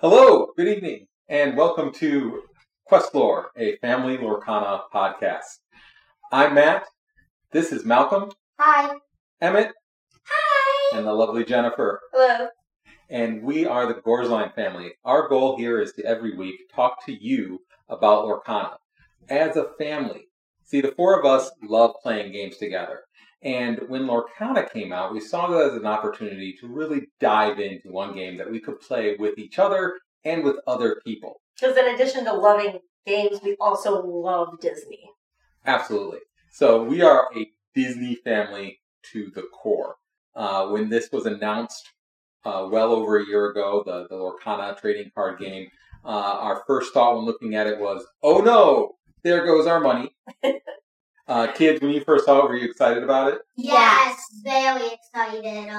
Hello, good evening, and welcome to Questlore, a family Lorcana podcast. I'm Matt. This is Malcolm, Hi. Emmett, Hi. and the lovely Jennifer. Hello. And we are the Gorsline family. Our goal here is to every week talk to you about Lorcana as a family. See, the four of us love playing games together. And when Lorcana came out, we saw that as an opportunity to really dive into one game that we could play with each other and with other people. Because in addition to loving games, we also love Disney. Absolutely. So we are a Disney family to the core. Uh, when this was announced uh, well over a year ago, the, the Lorcana trading card game, uh, our first thought when looking at it was, oh no, there goes our money. uh, kids, when you first saw it, were you excited about it? Yes, very excited.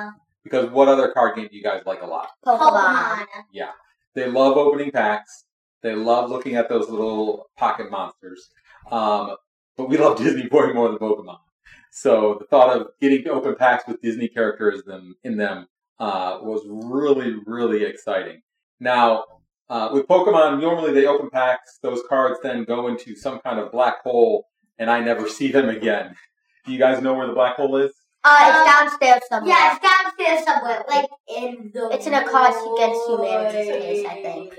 Because what other card game do you guys like a lot? Pokemon. Yeah. They love opening packs. They love looking at those little pocket monsters. Um, but we love Disney way more than Pokemon. So the thought of getting to open packs with Disney characters in them uh, was really, really exciting. Now, uh, with Pokemon, normally they open packs. Those cards then go into some kind of black hole, and I never see them again. Do you guys know where the black hole is? Uh, it's downstairs somewhere. Yeah, it's downstairs somewhere, like in the. It's in a card against humanity's case, I think.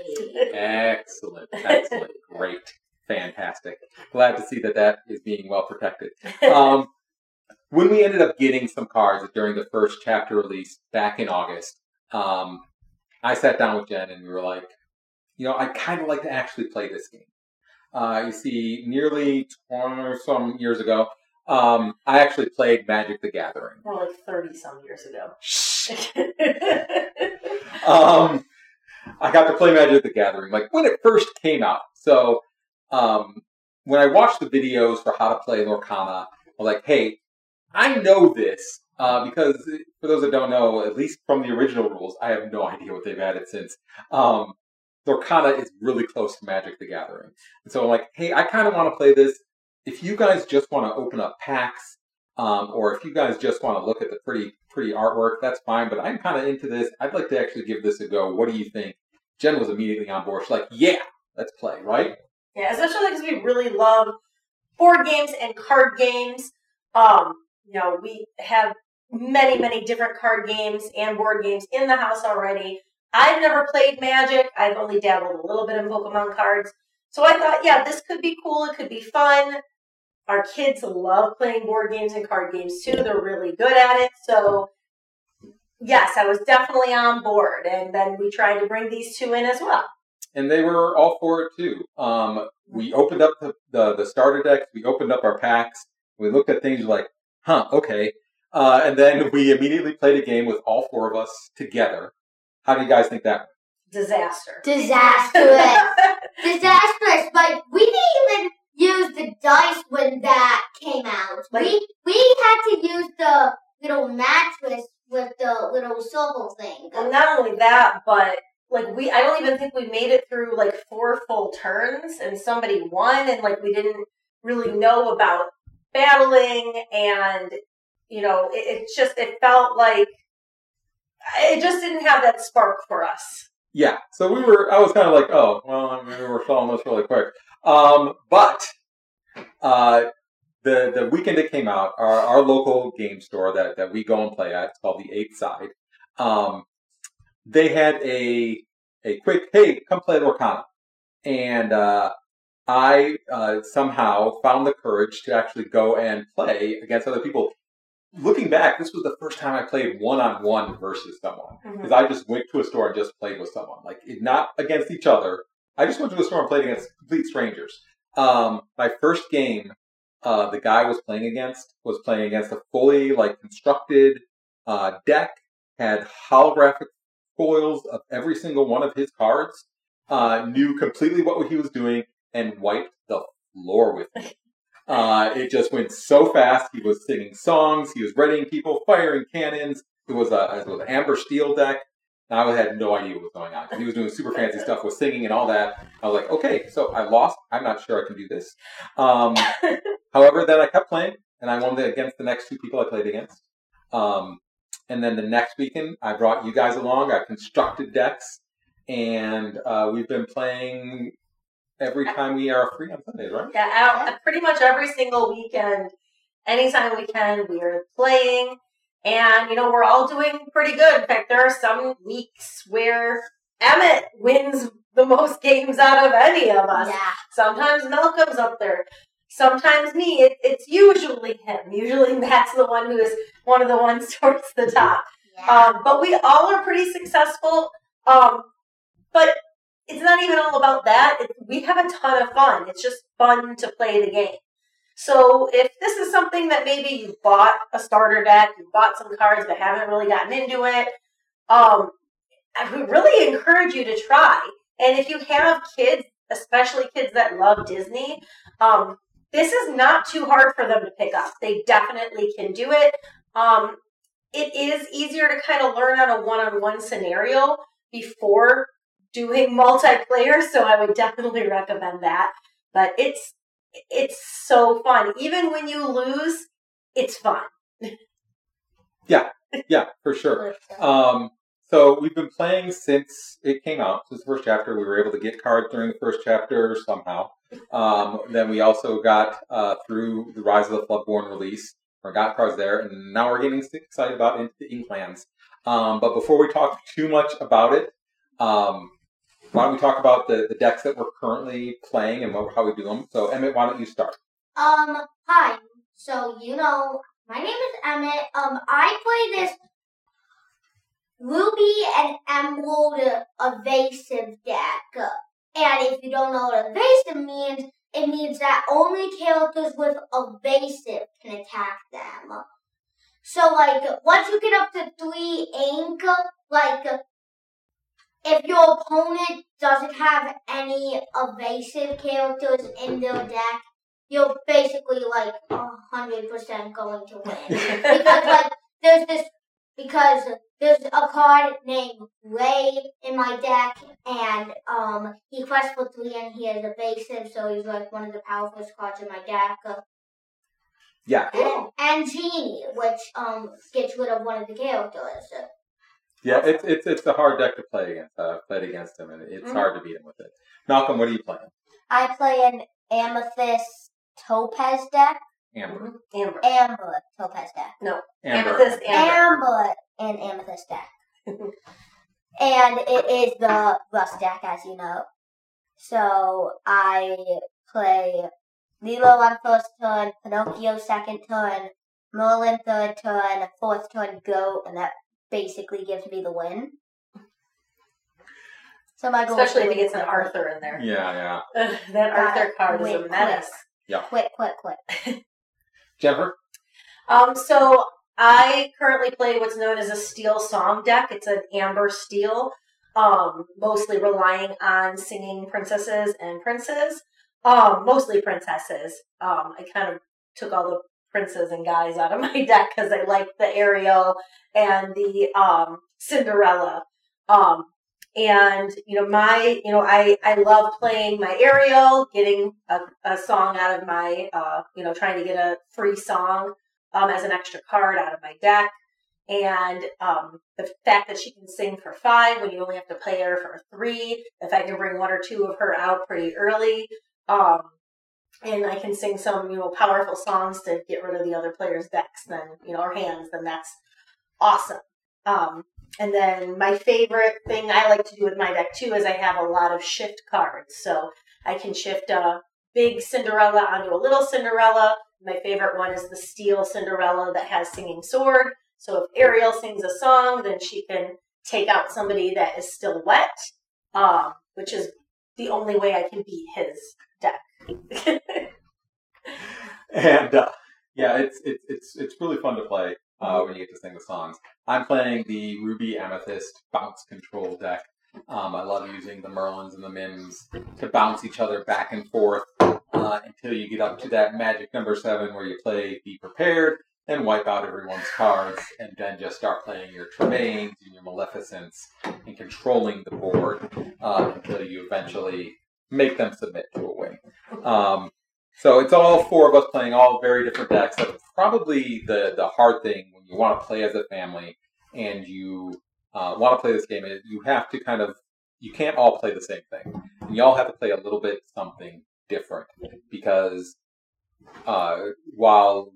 Excellent, excellent, great, fantastic. Glad to see that that is being well protected. Um, when we ended up getting some cards during the first chapter release back in August, um, I sat down with Jen and we were like, you know, I kind of like to actually play this game. Uh, you see, nearly 20 or some years ago, um, I actually played Magic the Gathering. More like 30 some years ago. um, I got to play Magic the Gathering like when it first came out. So um, when I watched the videos for how to play Lorcana, I'm like, hey, I know this uh, because for those that don't know, at least from the original rules, I have no idea what they've added since. Um, Lorcana is really close to Magic the Gathering, and so I'm like, hey, I kind of want to play this. If you guys just want to open up packs, um, or if you guys just want to look at the pretty pretty artwork, that's fine. But I'm kind of into this. I'd like to actually give this a go. What do you think? Jen was immediately on board. She's like, yeah, let's play, right? yeah, especially because we really love board games and card games. Um, you know, we have many, many different card games and board games in the house already. I've never played Magic. I've only dabbled a little bit in Pokemon cards. So I thought, yeah, this could be cool. It could be fun. Our kids love playing board games and card games too. They're really good at it. So, yes, I was definitely on board. And then we tried to bring these two in as well. and they were all for it too. Um, we opened up the, the, the starter decks, we opened up our packs, we looked at things like, huh, okay. Uh, and then we immediately played a game with all four of us together. How do you guys think that? Disaster. disastrous. disastrous. Like we didn't even use the dice when that came out. Like- we we had to use the little mattress with the little swivel thing. Well, not only that, but like we, I don't even think we made it through like four full turns, and somebody won, and like we didn't really know about battling, and you know, it, it just it felt like it just didn't have that spark for us. Yeah, so we were, I was kind of like, oh, well, were solving this really quick. Um, but, uh, the, the weekend it came out, our, our local game store that, that we go and play at, it's called the Eighth Side. Um, they had a, a quick, hey, come play Lorcana. And, uh, I, uh, somehow found the courage to actually go and play against other people. Looking back, this was the first time I played one on one versus someone because I just went to a store and just played with someone, like not against each other. I just went to a store and played against complete strangers. Um, my first game, uh, the guy I was playing against was playing against a fully like constructed uh, deck, had holographic foils of every single one of his cards, uh, knew completely what he was doing, and wiped the floor with me. Uh, it just went so fast. He was singing songs. He was readying people, firing cannons. It was a it was an amber steel deck. And I had no idea what was going on. He was doing super fancy stuff with singing and all that. I was like, okay, so I lost. I'm not sure I can do this. Um, however, then I kept playing, and I won the, against the next two people I played against. Um, and then the next weekend, I brought you guys along. I constructed decks, and uh, we've been playing every time we are free on Sundays, right? Yeah, out, pretty much every single weekend, anytime we can, we are playing. And, you know, we're all doing pretty good. In fact, there are some weeks where Emmett wins the most games out of any of us. Yeah. Sometimes Malcolm's up there. Sometimes me. It, it's usually him. Usually Matt's the one who is one of the ones towards the top. Yeah. Um, but we all are pretty successful. Um, but it's not even all about that. It, we have a ton of fun. It's just fun to play the game. So if this is something that maybe you bought a starter deck, you bought some cards but haven't really gotten into it, um, I would really encourage you to try. And if you have kids, especially kids that love Disney, um, this is not too hard for them to pick up. They definitely can do it. Um, it is easier to kind of learn on a one-on-one scenario before doing multiplayer, so I would definitely recommend that. But it's it's so fun. Even when you lose, it's fun. Yeah, yeah, for sure. Um, so we've been playing since it came out, since the first chapter. We were able to get cards during the first chapter somehow. Um, then we also got uh, through the Rise of the Floodborn release, or got cards there, and now we're getting excited about Into the Inklands. Um, but before we talk too much about it, um, why don't we talk about the, the decks that we're currently playing and what, how we do them? So Emmett, why don't you start? Um, hi. So, you know, my name is Emmett. Um, I play this Ruby and Emerald evasive deck. And if you don't know what evasive means, it means that only characters with evasive can attack them. So, like, once you get up to three ink, like, if your opponent doesn't have any evasive characters in their deck, you're basically like a hundred percent going to win. because like there's this because there's a card named Ray in my deck and um he quests for three and he has evasive, so he's like one of the powerful cards in my deck. Yeah. And, and Genie, which um gets rid of one of the characters. Yeah, it's it's it's a hard deck to play against. Uh, I've played against him, and it's Mhm. hard to beat him with it. Malcolm, what are you playing? I play an amethyst topaz deck. Amber. Amber. Amber topaz deck. Amber. Amethyst Amber. Amber and amethyst deck. and it is the rust deck, as you know. So I play Lilo on first turn, Pinocchio second turn, Merlin third turn, fourth turn go, and that basically gives me the win. So my goal Especially if he gets an. Arthur in there. Yeah, yeah. Ugh, that Got Arthur it. card is a menace. Yeah. Quick, quick, quick. Jennifer. Um, so I currently play what's known as a steel song deck. It's an amber steel, um, mostly relying on singing princesses and princes. Um, mostly princesses. Um, I kind of took all the princes and guys out of my deck because I like the Ariel and the um, Cinderella. Um, and you know my you know I I love playing my Ariel, getting a, a song out of my uh, you know trying to get a free song um, as an extra card out of my deck. And um, the fact that she can sing for five when you only have to play her for three, if I can bring one or two of her out pretty early, um, and I can sing some you know powerful songs to get rid of the other player's decks, then you know or hands, then that's awesome. Um, and then my favorite thing I like to do with my deck too is I have a lot of shift cards, so I can shift a big Cinderella onto a little Cinderella. My favorite one is the steel Cinderella that has singing sword. So if Ariel sings a song, then she can take out somebody that is still wet, um, which is the only way I can beat his deck. And uh, yeah, it's it's it's it's really fun to play uh, when you get to sing the songs. I'm playing the Ruby Amethyst bounce control deck. Um, I love using the Merlins and the Mims to bounce each other back and forth uh, until you get up to that magic number seven where you play Be Prepared and wipe out everyone's cards and then just start playing your Tremaines and your Maleficents and controlling the board uh, until you eventually make them submit to a win. Um, so it's all four of us playing all very different decks. That's probably the the hard thing when you want to play as a family and you uh, want to play this game. Is you have to kind of you can't all play the same thing. And you all have to play a little bit something different because uh, while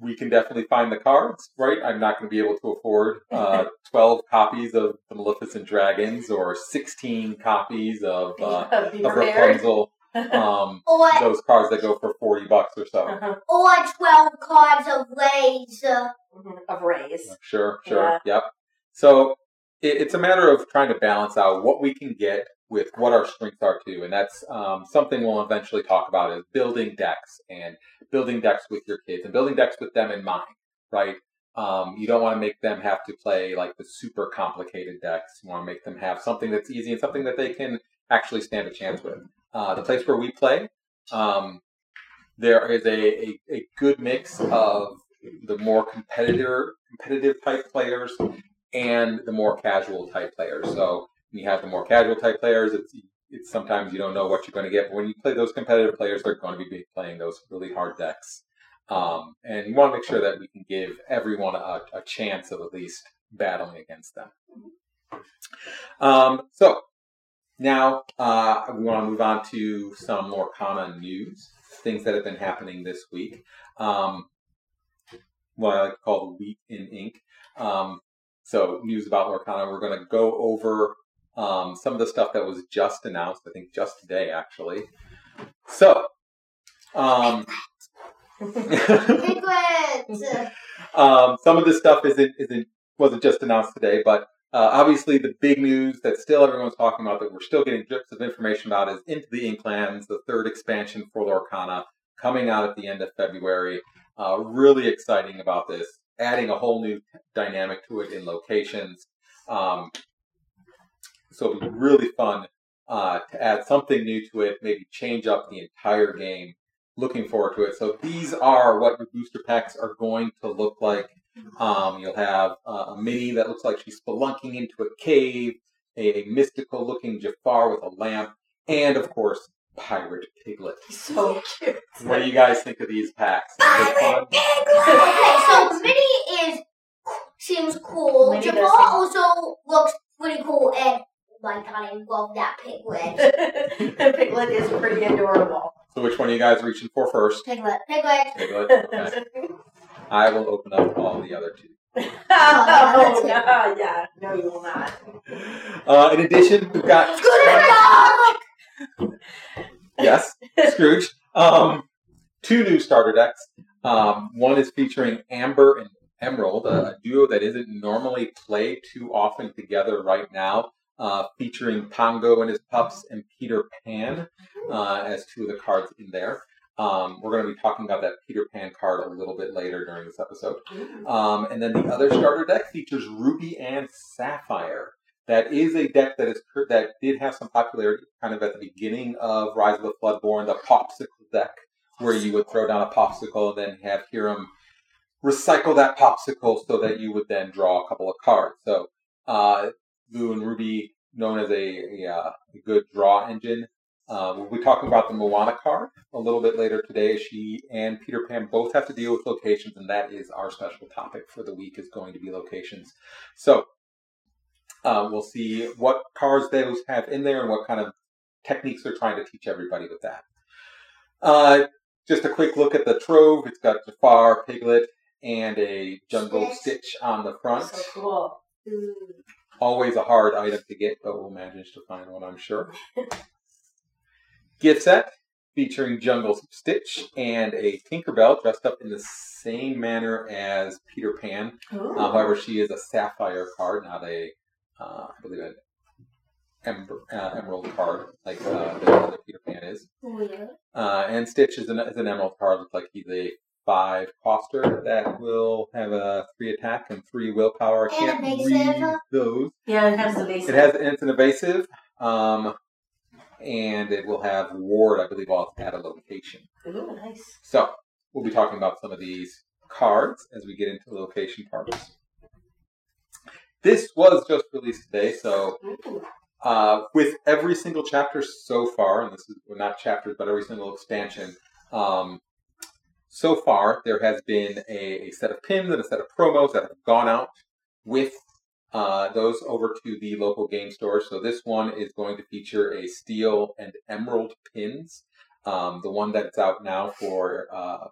we can definitely find the cards, right? I'm not going to be able to afford uh, 12 copies of the Maleficent Dragons or 16 copies of, uh, of. Rapunzel. Um, Or those cards that go for 40 bucks or so. Uh-huh. or twelve cards of Lay's. Uh, Mhm, Of rays. Sure, sure. Yep. So it, it's a matter of trying to balance out what we can get with what our strengths are too, and that's um, something we'll eventually talk about is building decks and building decks with your kids and building decks with them in mind, right? Um, you don't want to make them have to play like the super complicated decks. You want to make them have something that's easy and something that they can actually stand a chance with. Uh, the place where we play, um, there is a, a, a good mix of the more competitor competitive type players and the more casual type players. So you have the more casual type players, it's it's sometimes you don't know what you're going to get. But when you play those competitive players, they're going to be playing those really hard decks. Um, and you want to make sure that we can give everyone a, a chance of at least battling against them. Um, so now uh, we want to move on to some more common news, things that have been happening this week. Um, what I like to call the week in ink. Um, so news about Lorcana. We're going to go over um, some of the stuff that was just announced. I think just today, actually. So, um, um, some of this stuff isn't isn't wasn't just announced today, but uh, obviously the big news that still everyone's talking about that we're still getting drips of information about is Into the Inklands, the third expansion for Lorcana, coming out at the end of February. Uh, really exciting about this, adding a whole new dynamic to it in locations. Um, so it'll be really fun uh, to add something new to it, maybe change up the entire game. Looking forward to it. So these are what your booster packs are going to look like. Um, you'll have uh, a Minnie that looks like she's spelunking into a cave, a, mystical looking Jafar with a lamp, and of course, Pirate Piglet. so cute. What do you guys think of these packs? Are they fun? okay, so Minnie is seems cool. Minnie Jafar also looks pretty cool, and oh my god, I love that piglet. The piglet is pretty adorable. So which one are you guys reaching for first? Piglet. Piglet. Piglet. Okay. I will open up all the other two. oh, no, yeah, no, you will not. Uh, in addition, we've got Good enough. yes, Scrooge. Um, two new starter decks. Um, one is featuring Amber and Emerald, a duo that isn't normally played too often together right now. Uh, featuring Pongo and his pups and Peter Pan uh, as two of the cards in there. Um, we're going to be talking about that Peter Pan card a little bit later during this episode. Um, and then the other starter deck features Ruby and Sapphire. That is a deck that is that did have some popularity kind of at the beginning of Rise of the Floodborn, the popsicle deck, where you would throw down a popsicle and then have Hiram recycle that popsicle so that you would then draw a couple of cards. So uh, Lou and Ruby, known as a, a, uh, a good draw engine. Uh, we'll be talking about the Moana card a little bit later today. She and Peter Pan both have to deal with locations, and that is our special topic for the week is going to be locations. So uh, we'll see what cards those have in there and what kind of techniques they're trying to teach everybody with that. Uh, just a quick look at the trove. It's got Jafar, Piglet, and a Jungle Stitch. Stitch on the front. So cool. Always a hard item to get, but we'll manage to find one, I'm sure. Gift set featuring Jungle Stitch and a Tinkerbell dressed up in the same manner as Peter Pan. Uh, however, she is a sapphire card, not a, uh, I believe, an ember, uh, emerald card like uh, the Peter Pan is. Weird. Uh, and Stitch is an, is an emerald card. Looks like he's a five coster that will have a three attack and three willpower. I And can't evasive. read those. Yeah, it has the basic. It has and it's an evasive, um, and it will have ward. I believe all at a location. Ooh, nice. So we'll be talking about some of these cards as we get into location parts. This was just released today, so uh, with every single chapter so far, and this is well, not chapters, but every single expansion, um, so far there has been a, a set of pins and a set of promos that have gone out with uh, those over to the local game store. So this one is going to feature a steel and emerald pins. Um, the one that's out now for uh,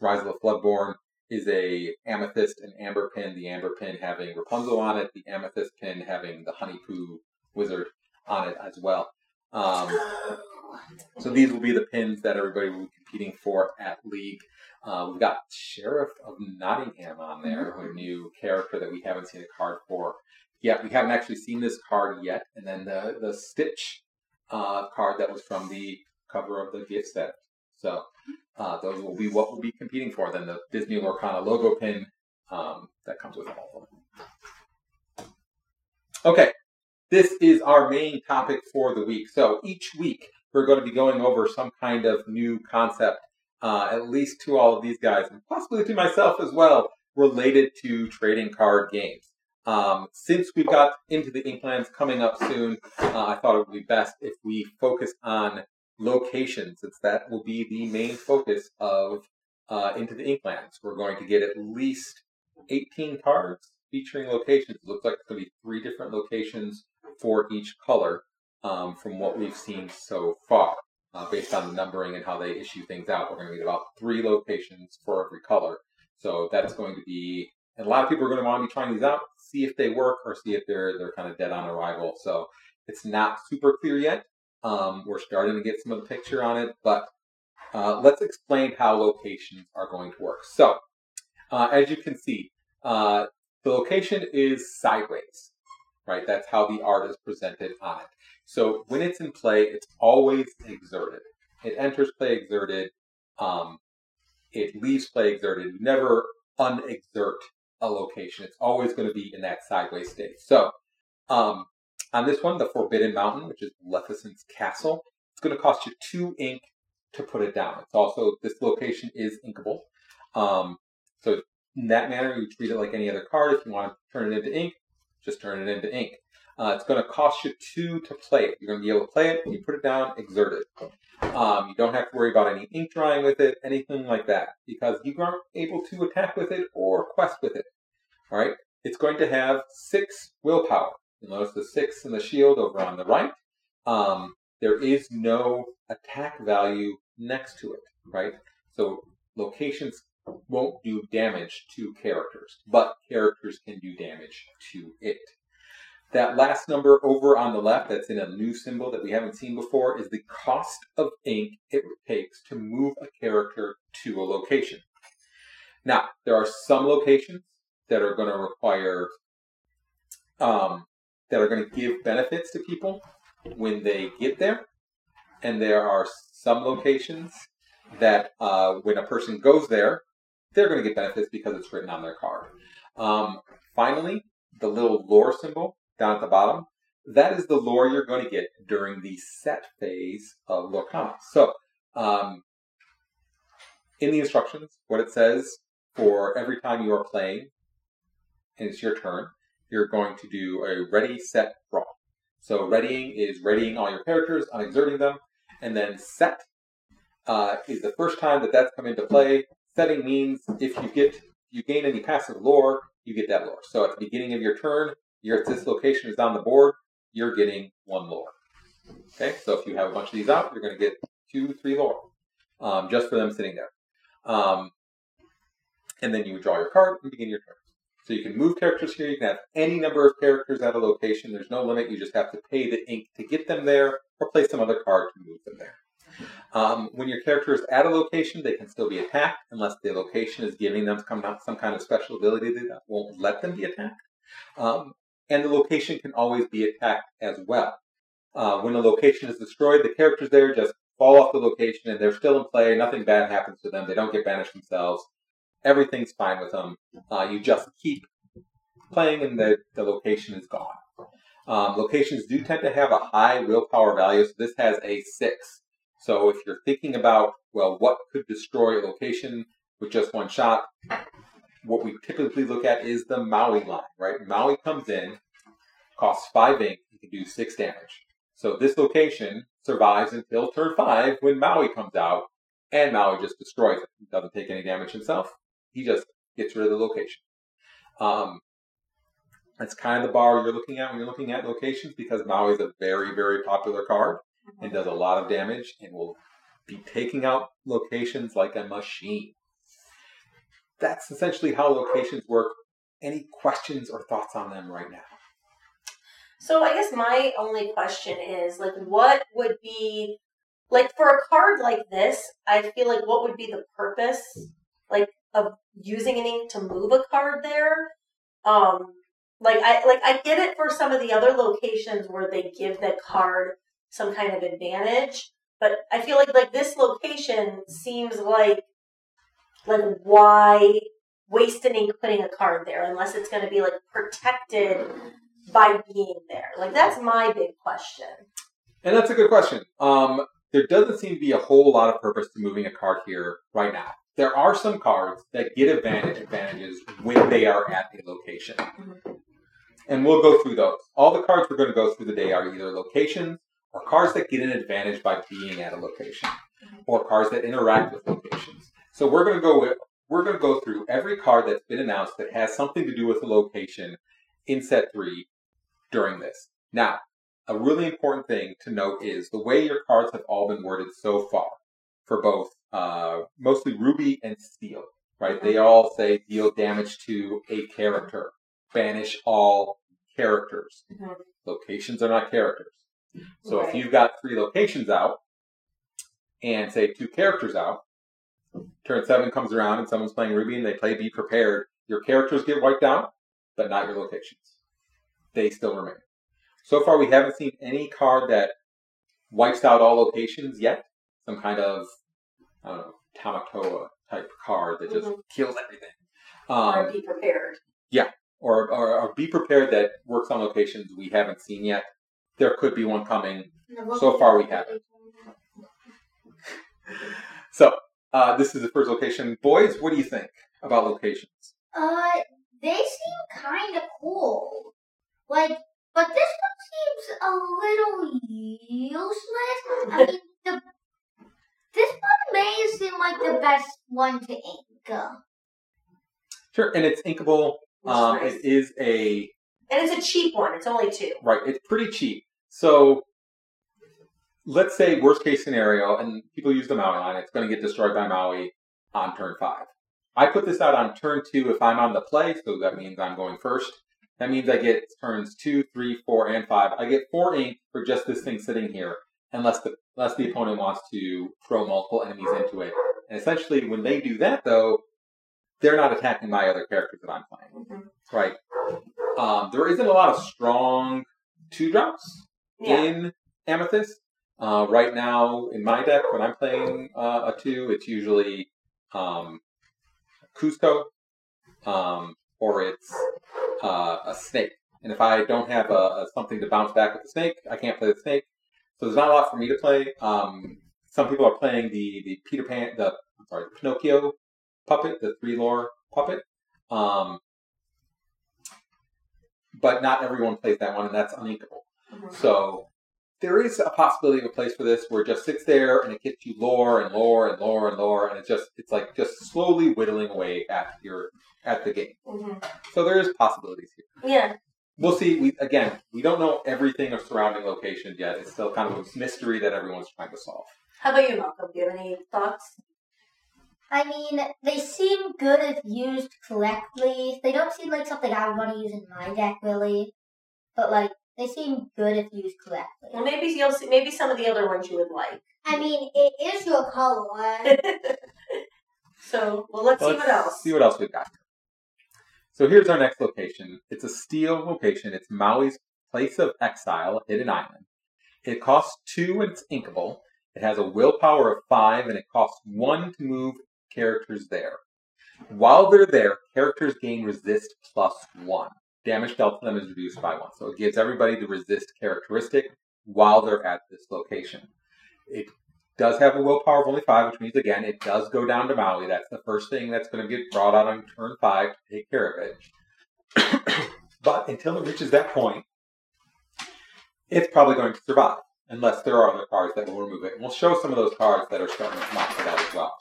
Rise of the Floodborn is a amethyst and amber pin. The amber pin having Rapunzel on it. The amethyst pin having the Honey Pooh wizard on it as well. Um, so these will be the pins that everybody will be competing for at League. Uh, we've got Sheriff of Nottingham on there, a new character that we haven't seen a card for yet. We haven't actually seen this card yet. And then the the Stitch uh, card that was from the cover of the gift set. So uh, those will be what we'll be competing for. Then the Disney Lorcana logo pin um, that comes with all of them. Okay, this is our main topic for the week. So each week we're going to be going over some kind of new concept, uh, at least to all of these guys, and possibly to myself as well, related to trading card games. Um, since we've got into the Inklands coming up soon, uh, I thought it would be best if we focus on location, since that will be the main focus of uh, Into the Inklands. We're going to get at least 18 cards featuring locations. It looks like it's going to be three different locations for each color um, from what we've seen so far. Uh, based on the numbering and how they issue things out, we're going to get about three locations for every color. So that's going to be, and a lot of people are going to want to be trying these out, see if they work or see if they're they're kind of dead on arrival. So it's not super clear yet. Um, we're starting to get some of the picture on it, but uh, let's explain how locations are going to work. So uh, as you can see, uh, the location is sideways, right? That's how the art is presented on it. So when it's in play, it's always exerted. It enters play exerted. Um, it leaves play exerted. You never unexert a location. It's always going to be in that sideways state. So um, on this one, the Forbidden Mountain, which is Maleficent's castle, it's going to cost you two ink to put it down. It's also this location is inkable. Um, so in that manner, you treat it like any other card. If you want to turn it into ink, just turn it into ink. Uh, it's going to cost you two to play it. You're going to be able to play it. You put it down, exert it. Um, you don't have to worry about any ink drying with it, anything like that, because you aren't able to attack with it or quest with it. All right. It's going to have six willpower. You'll notice the six in the shield over on the right. Um, there is no attack value next to it, right? So locations won't do damage to characters, but characters can do damage to it. That last number over on the left, that's in a new symbol that we haven't seen before, is the cost of ink it takes to move a character to a location. Now, there are some locations that are going to require, um, that are going to give benefits to people when they get there. And there are some locations that uh, when a person goes there, they're going to get benefits because it's written on their card. Um, finally, the little lore symbol down at the bottom, that is the lore you're going to get during the set phase of Lorcana. So, um, in the instructions, what it says for every time you are playing, and it's your turn, you're going to do a ready, set, draw. So readying is readying all your characters, unexerting them, and then set uh, is the first time that that's come into play. Setting means if you get you gain any passive lore, you get that lore. So at the beginning of your turn, your this location is on the board, you're getting one lore. Okay, so if you have a bunch of these out, you're going to get two, three lore um, just for them sitting there. Um, and then you draw your card and begin your turn. So you can move characters here. You can have any number of characters at a location. There's no limit. You just have to pay the ink to get them there or play some other card to move them there. Um, when your character is at a location, they can still be attacked unless the location is giving them some, some kind of special ability that won't let them be attacked. Um, and the location can always be attacked as well. Uh, when a location is destroyed, the characters there just fall off the location and they're still in play. Nothing bad happens to them. They don't get banished themselves. Everything's fine with them. Uh, you just keep playing and the, the location is gone. Um, locations do tend to have a high willpower value, so this has a six. So if you're thinking about, well, what could destroy a location with just one shot, what we typically look at is the Maui line, right? Maui comes in, costs five ink, you can do six damage. So this location survives until turn five when Maui comes out, and Maui just destroys it. He doesn't take any damage himself. He just gets rid of the location. Um, That's kind of the bar you're looking at when you're looking at locations because Maui is a very, very popular card and does a lot of damage and will be taking out locations like a machine. That's essentially how locations work. Any questions or thoughts on them right now? So I guess my only question is like what would be like for a card like this, I feel like what would be the purpose like of using an ink to move a card there? Um like I like I get it for some of the other locations where they give the card some kind of advantage, but I feel like like this location seems like like why waste an ink putting a card there unless it's going to be like protected by being there? Like that's my big question. And that's a good question. Um, there doesn't seem to be a whole lot of purpose to moving a card here right now. There are some cards that get advantage advantages when they are at a location. And we'll go through those. All the cards we're going to go through today are either locations or cards that get an advantage by being at a location, or cards that interact with locations. So we're going to go with, we're going to go through every card that's been announced that has something to do with a location in set three during this. Now, a really important thing to note is the way your cards have all been worded so far for both uh, mostly Ruby and Steel, right? They all say deal damage to a character, banish all characters. Mhm. Locations are not characters. So if you've got three locations out and say two characters out, turn seven comes around and someone's playing Ruby and they play Be Prepared, your characters get wiped out, but not your locations. They still remain. So far, we haven't seen any card that wipes out all locations yet. Some kind of, I don't know, Tamatoa type card that just Mhm. kills everything. or Um, be prepared. or, or, or be prepared that works on locations we haven't seen yet. There could be one coming So far we haven't. So, uh, this is the first location. Boys, what do you think about locations? Uh, they seem kind of cool. Like, but this one seems a little useless. I mean, the this one may seem like the best one to ink. Sure, and it's inkable. Is Um, nice. It is a And it's a cheap one. It's only two. right. It's pretty cheap. So, let's say worst case scenario, and people use the Maui line. It's going to get destroyed by Maui on turn five. I put this out on turn two if I'm on the play, so that means I'm going first. That means I get turns two, three, four, and five. I get four ink for just this thing sitting here, unless the unless the opponent wants to throw multiple enemies into it. And essentially, when they do that, though, they're not attacking my other characters that I'm playing. Mhm. Right. Um, there isn't a lot of strong two drops Yeah. in Amethyst. Uh, right now, in my deck, when I'm playing uh, a two, it's usually um, Kuzco um, or it's uh, a snake. And if I don't have a, a something to bounce back with the snake, I can't play the snake. So there's not a lot for me to play. Um, some people are playing the the Peter Pan, the I'm sorry, the Pinocchio puppet, the three lore puppet. Um, but not everyone plays that one, and that's uninkable. Mhm. So there is a possibility of a place for this where it just sits there and it gets you lore and lore and lore and lore, and it's just it's like just slowly whittling away at your at the game. Mhm. So there is possibilities here. Yeah. We'll see. We again, we don't know everything of surrounding locations yet. It's still kind of a mystery that everyone's trying to solve. How about you, Malcolm? Do you have any thoughts? I mean, they seem good if used correctly. They don't seem like something I would want to use in my deck, really. But like, they seem good if used correctly. Well, maybe you'll see. Maybe some of the other ones you would like. I mean, it is your color. so, well, let's see Let's what else. See what else we've got. So here's our next location. It's a steel location. It's Maui's Place of Exile, Hidden Island. It costs two and it's inkable. It has a willpower of five and it costs one to move characters there. While they're there, characters gain resist plus one. Damage dealt to them is reduced by one. So it gives everybody the resist characteristic while they're at this location. It does have a willpower of only five, which means again it does go down to Maui. That's the first thing that's going to get brought out on turn five to take care of it. but until it reaches that point, it's probably going to survive, unless there are other cards that will remove it. And we'll show some of those cards that are starting to come out for that as well.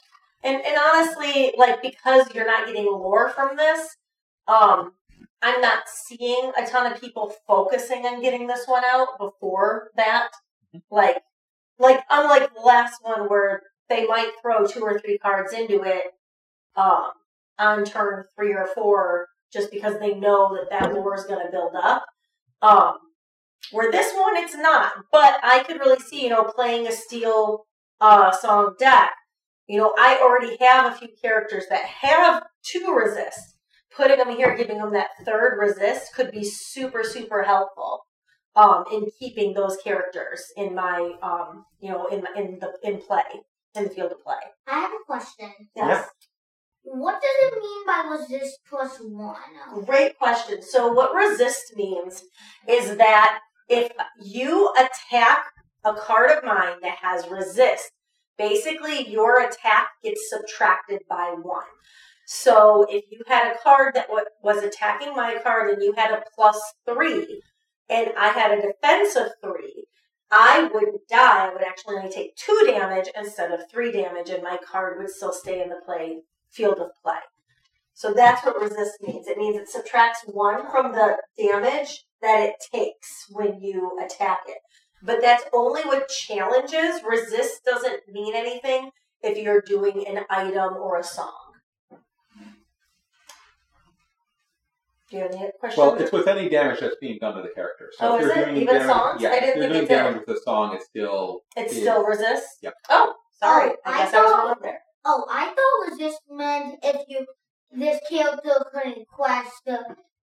And and honestly, like because you're not getting lore from this, um, I'm not seeing a ton of people focusing on getting this one out before that. Like, like unlike the last one where they might throw two or three cards into it, um, on turn three or four, just because they know that that lore is going to build up. Um, where this one it's not, but I could really see, you know, playing a steel uh, song deck. You know, I already have a few characters that have two resist. Putting them here, giving them that third resist could be super, super helpful um, in keeping those characters in my, um, you know, in in the in play in the field of play. I have a question. Yes. What does it mean by resist plus one? Great question. So what resist means is that if you attack a card of mine that has resist, basically your attack gets subtracted by one. So if you had a card that wa- was attacking my card and you had a plus three, and I had a defense of three, I wouldn't die. I would actually only take two damage instead of three damage, and my card would still stay in the play field of play. So that's what resist means. It means it subtracts one from the damage that it takes when you attack it. But that's only with challenges. Resist doesn't mean anything if you're doing an item or a song. Do you have any questions? Well, it's with any damage that's being done to the character. So Oh, if is you're it? doing Even damage, songs? Yeah, I didn't if you're think doing it did. damage with the song, it still It's is- still resists. Yep. Oh, sorry. Oh, I I guess I was thought- wrong there. Oh, I thought it was just meant if you this character couldn't quest, uh,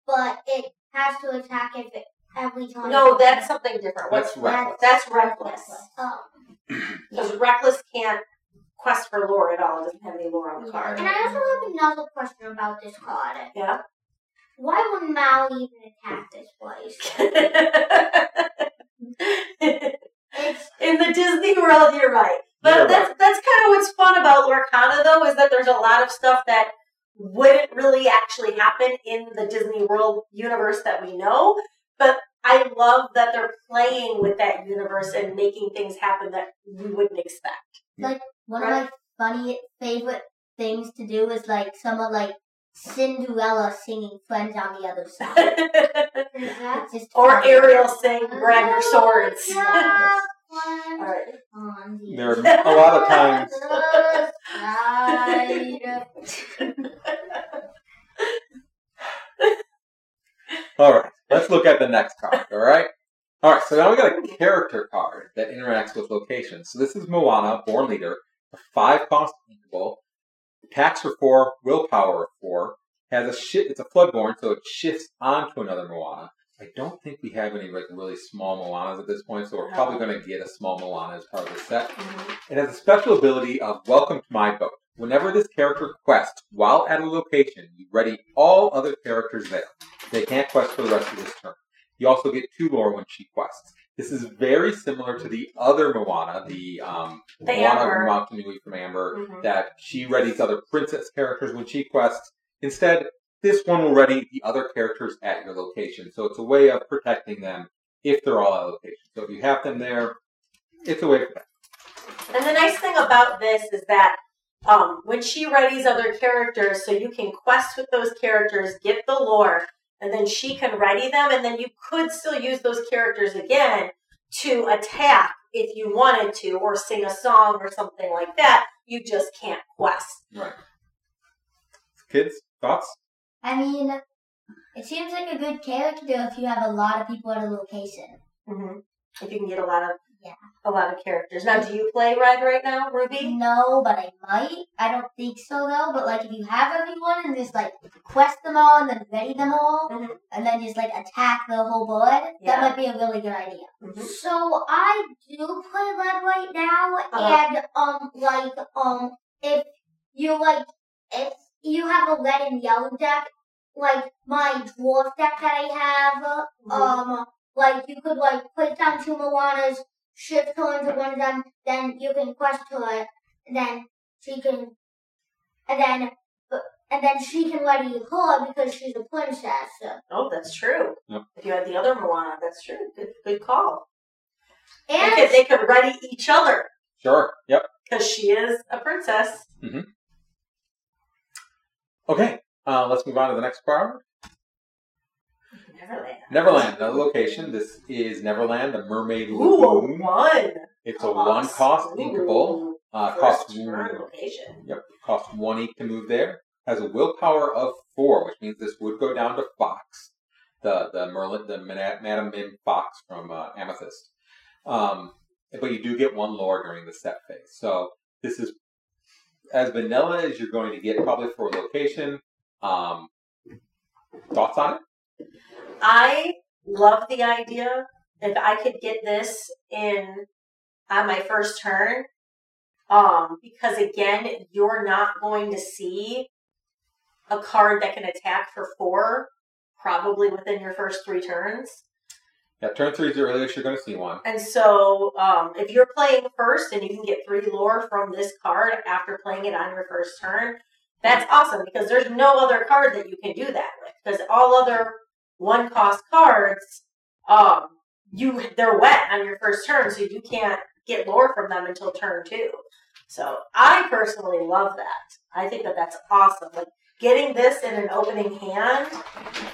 but it has to attack if it every time. No, that's something different. What's That's reckless. That's reckless. Oh, Because reckless can't quest for lore at all. It doesn't have any lore on the card. and I also have another question about this card. Yeah. Why would Maui even attack this place? In the Disney world, you're right. But You're that's that's kind of what's fun about Lorcana, though, is that there's a lot of stuff that wouldn't really actually happen in the Disney World universe that we know. But I love that they're playing with that universe and making things happen that we wouldn't expect. Like One of my funny favorite things to do is like someone like Cinderella singing "Friends on the Other Side." that's Just or. Ariel saying, "Grab your swords." Oh, yeah, All right. there are a lot of times. All right, let's look at the next card. All right. All right, so now we got a character card that interacts with locations. So this is Moana, Born Leader, a five cost inkable, attacks for four, willpower for four, has a shift. It's a floodborn, so it shifts onto another Moana. I don't think we have any like really small Moanas at this point, so we're probably going to get a small Moana as part of the set. Mm-hmm. It has a special ability of Welcome to My Boat. Whenever this character quests while at a location, you ready all other characters there. They can't quest for the rest of this turn. You also get two lore when she quests. This is very similar to the other Moana, the um, The Moana Amber. From Amber, Mhm. that she readies other princess characters when she quests. Instead, this one will ready the other characters at your location. So it's a way of protecting them if they're all at a location. So if you have them there, it's a way to protect And the nice thing about this is that um, when she readies other characters, so you can quest with those characters, get the lore, and then she can ready them, and then you could still use those characters again to attack if you wanted to, or sing a song or something like that. You just can't quest. Right. Kids, thoughts? I mean, it seems like a good character if you have a lot of people at a location. hmm If you can get a lot of Yeah. a lot of characters. Now, do you play Red right now, Ruby? No, but I might. I don't think so though. But like, if you have everyone and just like quest them all and then ready them all, Mhm. and then just like attack the whole board, Yeah. that might be a really good idea. Mhm. So I do play red right now, Uh-huh. and um, like um, if you like, if you have a red and yellow deck, like my dwarf deck that I have, Mhm. um, like you could like put down two Moanas, shift her into one of them, then you can quest her, and then she can, and then. And then she can ready her because she's a princess. Oh, that's true. Yep. If you had the other Moana, that's true. Good, good call. They And could, they could ready each other Sure. Yep. because she is a princess. Okay. Uh, let's move on to the next card. Neverland. Neverland, another location. This is Neverland, the Mermaid Ooh, Lagoon. one. It's a one cost inkable. Uh, costs turn location. Yep, costs one ink to move there. Has a willpower of four, which means this would go down to Fox, the the Merlin, the Mana- Madam Mim Fox from uh, Amethyst. Um, but you do get one lore during the set phase. So this is as vanilla as you're going to get probably for a location. Um, thoughts on it? I love the idea. If I could get this in on my first turn, um, because again, you're not going to see a card that can attack for four, probably within your first three turns. Yeah, turn three is the earliest you're going to see one. And so, um, if you're playing first and you can get three lore from this card after playing it on your first turn, that's awesome because there's no other card that you can do that with. Because all other one cost cards, um, you they're wet on your first turn, so you can't get lore from them until turn two. So I personally love that. I think that that's awesome. Like getting this in an opening hand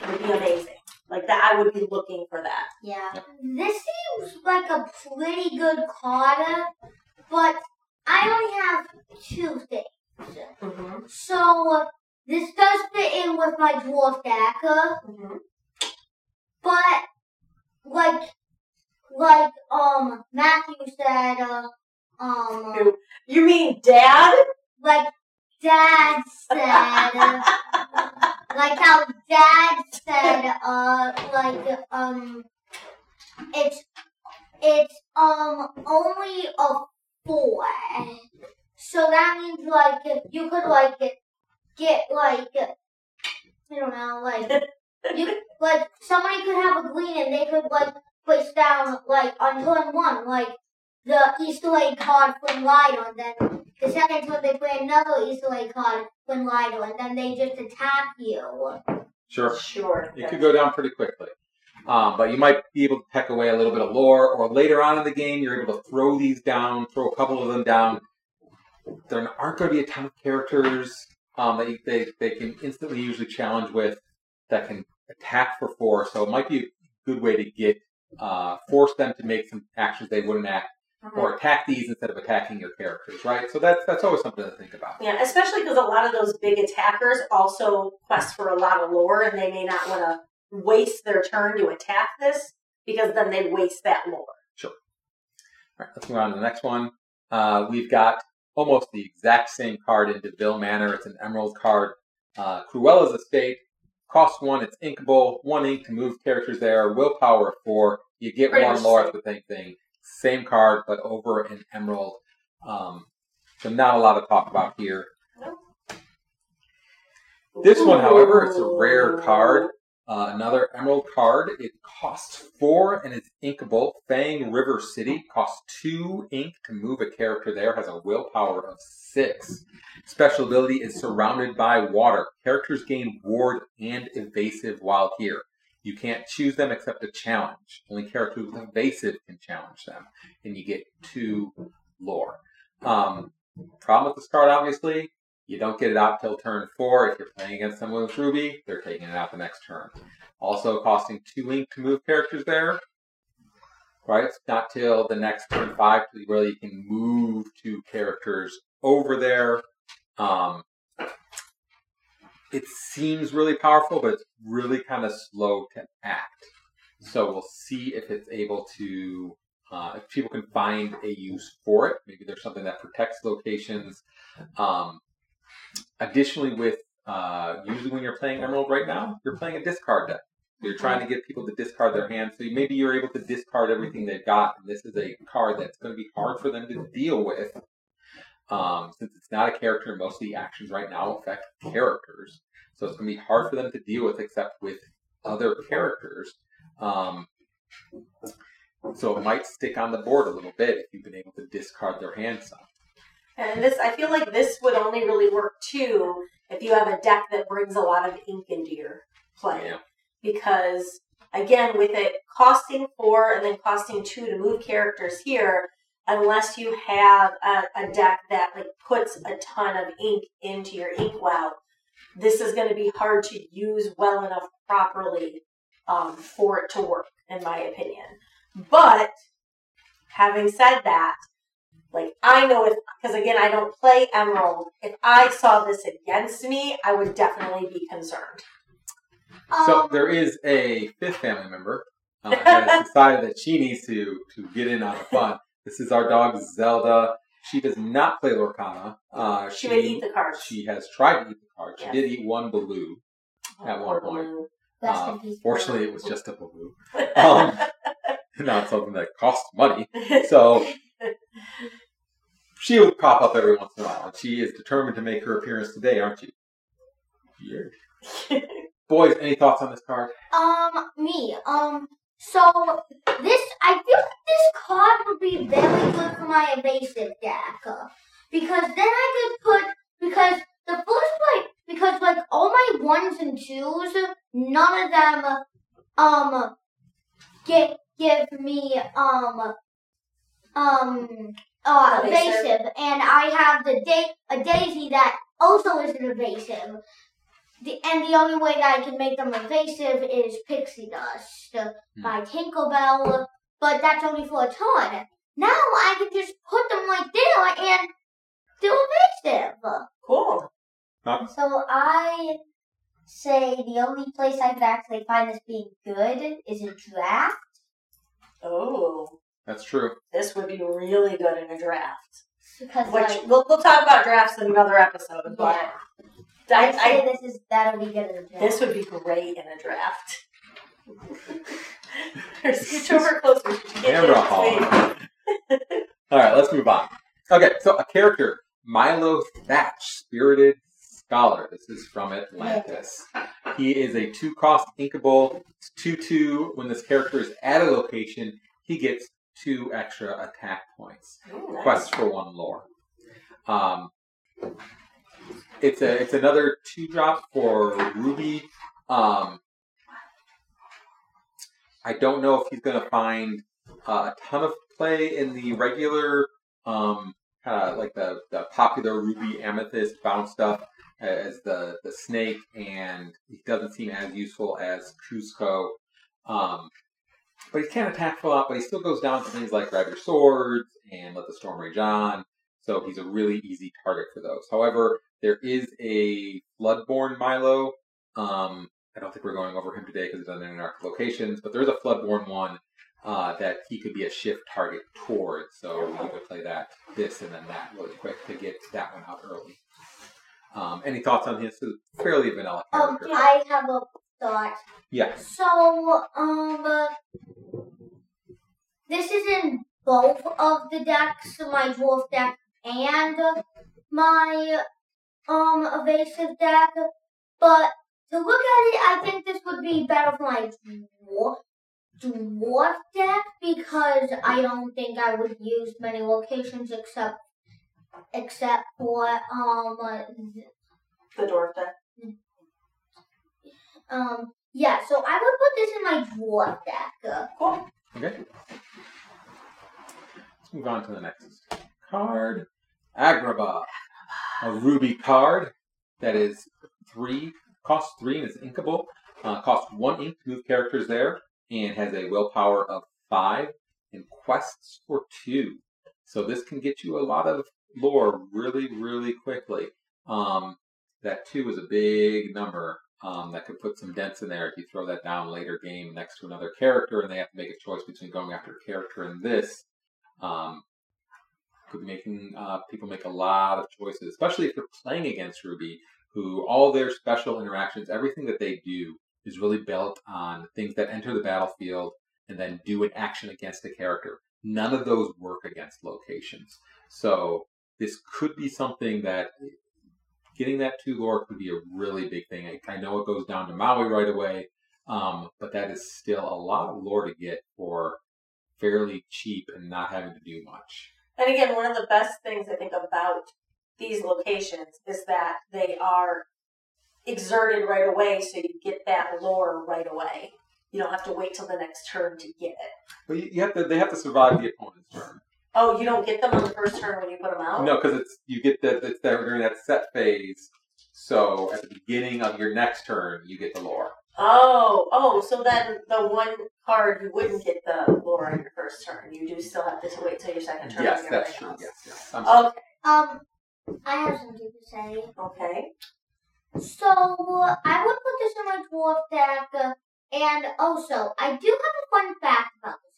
would be amazing. Like that, I would be looking for that. Yeah. This seems like a pretty good card, but I only have two things. Mm-hmm. So this does fit in with my dwarf deck, Mm-hmm. But like like um Matthew said, uh, um Who? You mean dad? like Dad said, uh, like how Dad said, uh, like um, it's it's um only a four, so that means like you could like get like I don't know like you like somebody could have a green and they could like place down like on turn one like the Easter egg card from Lido, and then the second turn they play another Easter egg card from Lido, and then they just attack you. Sure. Sure. It could go down pretty quickly. Um, but you might be able to peck away a little bit of lore, or later on in the game, you're able to throw these down, throw a couple of them down. There aren't going to be a ton of characters um, that you, they, they can instantly usually challenge with that can attack for four, so it might be a good way to get uh, force them to make some actions they wouldn't act, Mhm. or attack these instead of attacking your characters, right? So that's that's always something to think about. Yeah, especially because a lot of those big attackers also quest for a lot of lore, and they may not want to waste their turn to attack this because then they'd waste that lore. Sure. All right, let's move on to the next one. Uh, we've got almost the exact same card in De Vil Manor. It's an emerald card. Uh, Cruella's Estate. Cost one, it's inkable. One ink to move characters there. Willpower four. You get Pretty one lore. It's the same thing. Same card, but over an emerald. Um, so not a lot to talk about here. This one, however, it's a rare card. Uh, another emerald card. It costs four and it's inkable. Fang River City costs two ink to move a character there. Has a willpower of six. Special ability is surrounded by water. Characters gain ward and evasive while here. You can't choose them except to challenge. Only characters with evasive can challenge them, and you get two lore. Um, problem with this card, obviously, you don't get it out till turn four. If you're playing against someone with Ruby, they're taking it out the next turn. Also costing two ink to move characters there. Right? It's not till the next turn five till you really can move two characters over there. Um, it seems really powerful, but it's really kind of slow to act. So we'll see if it's able to, uh, if people can find a use for it. Maybe there's something that protects locations. Um, additionally, with uh, usually when you're playing Emerald right now, you're playing a discard deck. You're trying to get people to discard their hands, so maybe you're able to discard everything they've got. And this is a card that's going to be hard for them to deal with, um, since it's not a character. Most of the actions right now affect characters, so it's going to be hard for them to deal with, except with other characters. Um, so it might stick on the board a little bit if you've been able to discard their hand some. And this, I feel like this would only really work too if you have a deck that brings a lot of ink into your play. Yeah. Because again, with it costing four and then costing two to move characters here, unless you have a, a deck that like puts a ton of ink into your ink well, this is going to be hard to use well enough properly um, for it to work, in my opinion. But having said that, like I know if because again I don't play Emerald. If I saw this against me, I would definitely be concerned. So Um, there is a fifth family member uh, that has decided that she needs to to get in on the fun. This is our dog Zelda. She does not play Lorcana. Uh, She would eat the cards. She has tried to eat the card. She Yes. did eat one baloo. at one poor point. Baloo. Uh, fortunately, it was just a baloo, Um, not something that costs money. So she will pop up every once in a while, and she is determined to make her appearance today, aren't you? Yeah. Boys, any thoughts on this card? Um, me. Um, so this, I feel like this card would be very good for my evasive deck. uh, Because then I could put, because the first, like, because, like, all my ones and twos, none of them, um, get, give me, um, um, uh, Evasive. evasive. And I have the da- a daisy that also is an evasive. The, and the only way that I can make them evasive is Pixie Dust Hmm. by Tinkerbell, but that's only for a turn. Now I can just put them right there and do evasive. cool. So I say the only place I could actually find this being good is a draft. Oh, That's true. this would be really good in a draft. Because Which like, we'll, we'll talk about drafts in another episode. But yeah, I, I'd say I, this is that'll be good in a draft. this would be great in a draft. Scooch over closer. so you Camera this All right, let's move on. Okay, so a character, Milo Thatch, Spirited Scholar. This is from Atlantis. He is a two-cost inkable. It's two-two. When this character is at a location, he gets two extra attack points. Nice. Quest for one lore. Um, it's a it's another two drop for Ruby. Um, I don't know if he's going to find uh, a ton of play in the regular, um, kind of like the, the popular Ruby Amethyst bound stuff as the the snake, and he doesn't seem as useful as Kuzco. Um, but he can't attack for a lot, but he still goes down to things like grab your swords and let the storm rage on. So he's a really easy target for those. However, there is a Floodborn Milo. Um, I don't think we're going over him today because it doesn't interact with locations, but there's a Floodborn one uh, that he could be a shift target towards. So you could play that, this, and then that really quick to get that one out early. Um, any thoughts on his fairly vanilla Um. I have a thought. yeah. So, um, uh, this is in both of the decks, my dwarf deck and my um evasive deck. But to look at it, I think this would be better for my dwarf dwarf deck because I don't think I would use many locations except except for um The dwarf deck. Um yeah. So I would put this in my dwarf deck. Cool. Okay. Let's move on to the next card. Agrabah. A ruby card that is three, costs three and is inkable. Uh, costs one ink to move characters there, and has a willpower of five and quests for two. So this can get you a lot of lore really, really quickly. Um, that two is a big number um, that could put some dents in there if you throw that down later game next to another character and they have to make a choice between going after a character and this. Um, could be making uh, people make a lot of choices, especially if you're playing against Ruby, who all their special interactions, everything that they do is really built on things that enter the battlefield and then do an action against a character. None of those work against locations. So this could be something that getting that two lore could be a really big thing. I, I know it goes down to Maui right away, um, but that is still a lot of lore to get for fairly cheap and not having to do much. And again, one of the best things I think about these locations is that they are exerted right away, so you get that lore right away. You don't have to wait till the next turn to get it. But you, you have to, they have to survive the opponent's turn. Oh, you don't get them on the first turn when you put them out. No, because it's you get that it's there during that set phase. So at the beginning of your next turn, you get the lore. Oh, oh, so then the one card you wouldn't get the lore on your first turn. You do still have to wait till your second turn. Yes, and that's everything true. else. Yes, yes. I'm sorry. Okay. Um, I have something to say. Okay. So I would put this in my dwarf deck, and also I do have a fun fact about this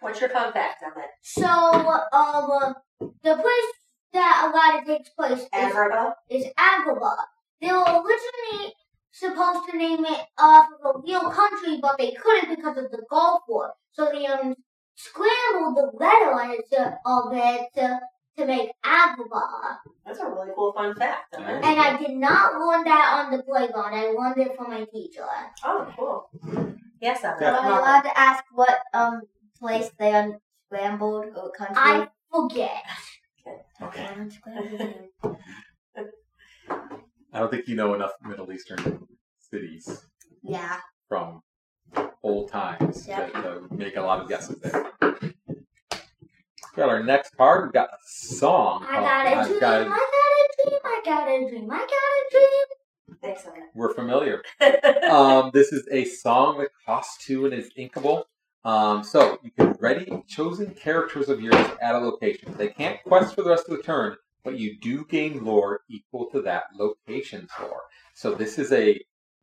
What's your fun fact on it? So um, the place that a lot of takes place is, Agrabah? is Agrabah. They were originally supposed to name it off of a real country, but they couldn't because of the Gulf War. So they um, scrambled the letters of it uh, to make Agrabah. That's a really cool fun fact. on. And I did not learn that on the playground. I learned it from my teacher. Oh, cool. Yes, I'm Yeah. Am I allowed to ask what um place they unscrambled or country? I forget. Okay. I don't think you know enough Middle Eastern cities yeah. from old times Yep. to, to make a lot of guesses there. Got our next card. We've got a song. I got a I've dream. Got I a- got a dream. I got a dream. I got a dream. We're familiar. um, this is a song that costs two and is inkable. Um, so you can ready chosen characters of yours at a location. They can't quest for the rest of the turn, but you do gain lore equal to that location's lore. So this is a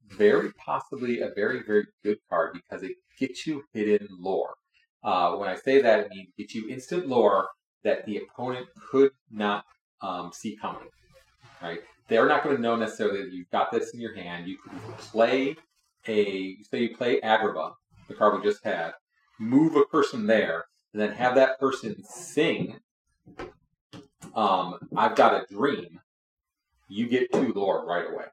very possibly a very very good card because it gets you hidden lore. Uh, when I say that, it means get you instant lore that the opponent could not um, see coming. Right? They're not going to know necessarily that you've got this in your hand. You can play a say you play Agrabah, the card we just had, move a person there, and then have that person sing. Um, I've got a dream. You get two lore right away.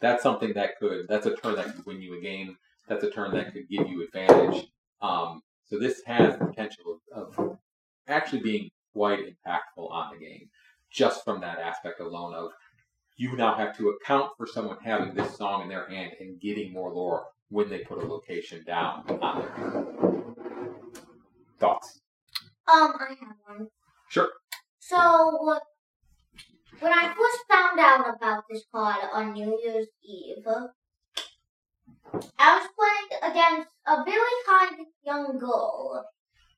That's something that could. That's a turn that could win you a game. That's a turn that could give you advantage. Um, so this has the potential of, of actually being quite impactful on the game, just from that aspect alone of you now have to account for someone having this song in their hand and getting more lore when they put a location down on their hand. Thoughts? Um, I have one. Sure. So when I first found out about this card on New Year's Eve, I was playing against a very kind young girl,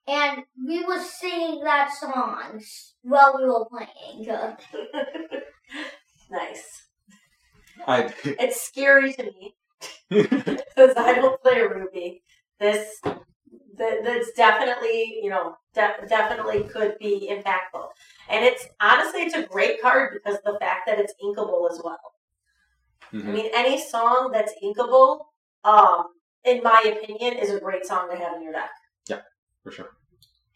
and we were singing that song while we were playing. nice. I It's scary to me because I don't play Ruby. This, th- that's definitely, you know, de- definitely could be impactful. And it's honestly, it's a great card because of the fact that it's inkable as well. I Mhm. mean, any song that's inkable, um, in my opinion, is a great song to have in your deck. For sure.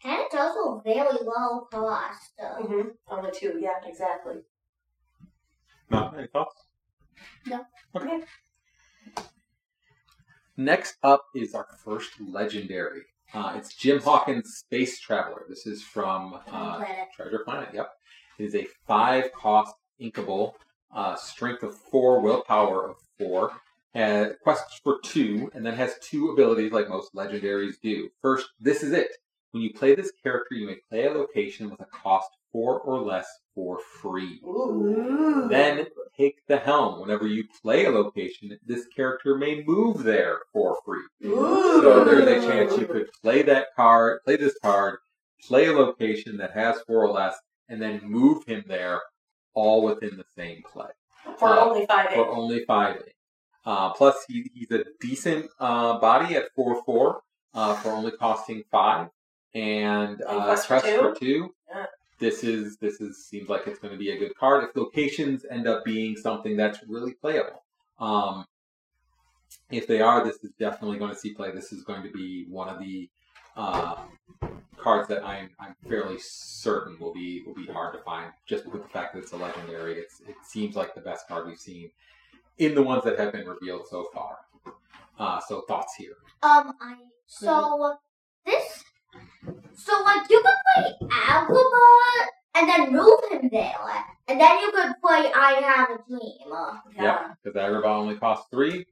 And it's also very low cost. Mm-hmm. Only two, yeah, exactly. No, any thoughts? No. Okay. Next up is our first legendary. Uh, it's Jim Hawkins' Space Traveler. This is from uh, Planet. Treasure Planet. Yep. It is a five cost inkable, uh, strength of four, willpower of four, has quests for two, and then has two abilities like most legendaries do. First, this is it. When you play this character, you may play a location with a cost four or less for free. Ooh. Then take the helm. Whenever you play a location, this character may move there for free. Ooh. So there's a chance you could play that card, play this card, play a location that has four or less, and then move him there, all within the same play for uh, only five for eight. only five. ink. Uh, plus, he, he's a decent uh, body at four four uh, for only costing five, and uh, for two? for two. Yeah. This is this is seems like it's going to be a good card if locations end up being something that's really playable. Um, if they are, this is definitely going to see play. This is going to be one of the uh, cards that I'm I'm fairly certain will be will be hard to find just with the fact that it's a legendary. It's it seems like the best card we've seen in the ones that have been revealed so far. Uh, so thoughts here. Um, I so this so like you could play Agrabah and then move him there, and then you could play I Have a Dream. Yeah. Yep, because Agrabah only costs three.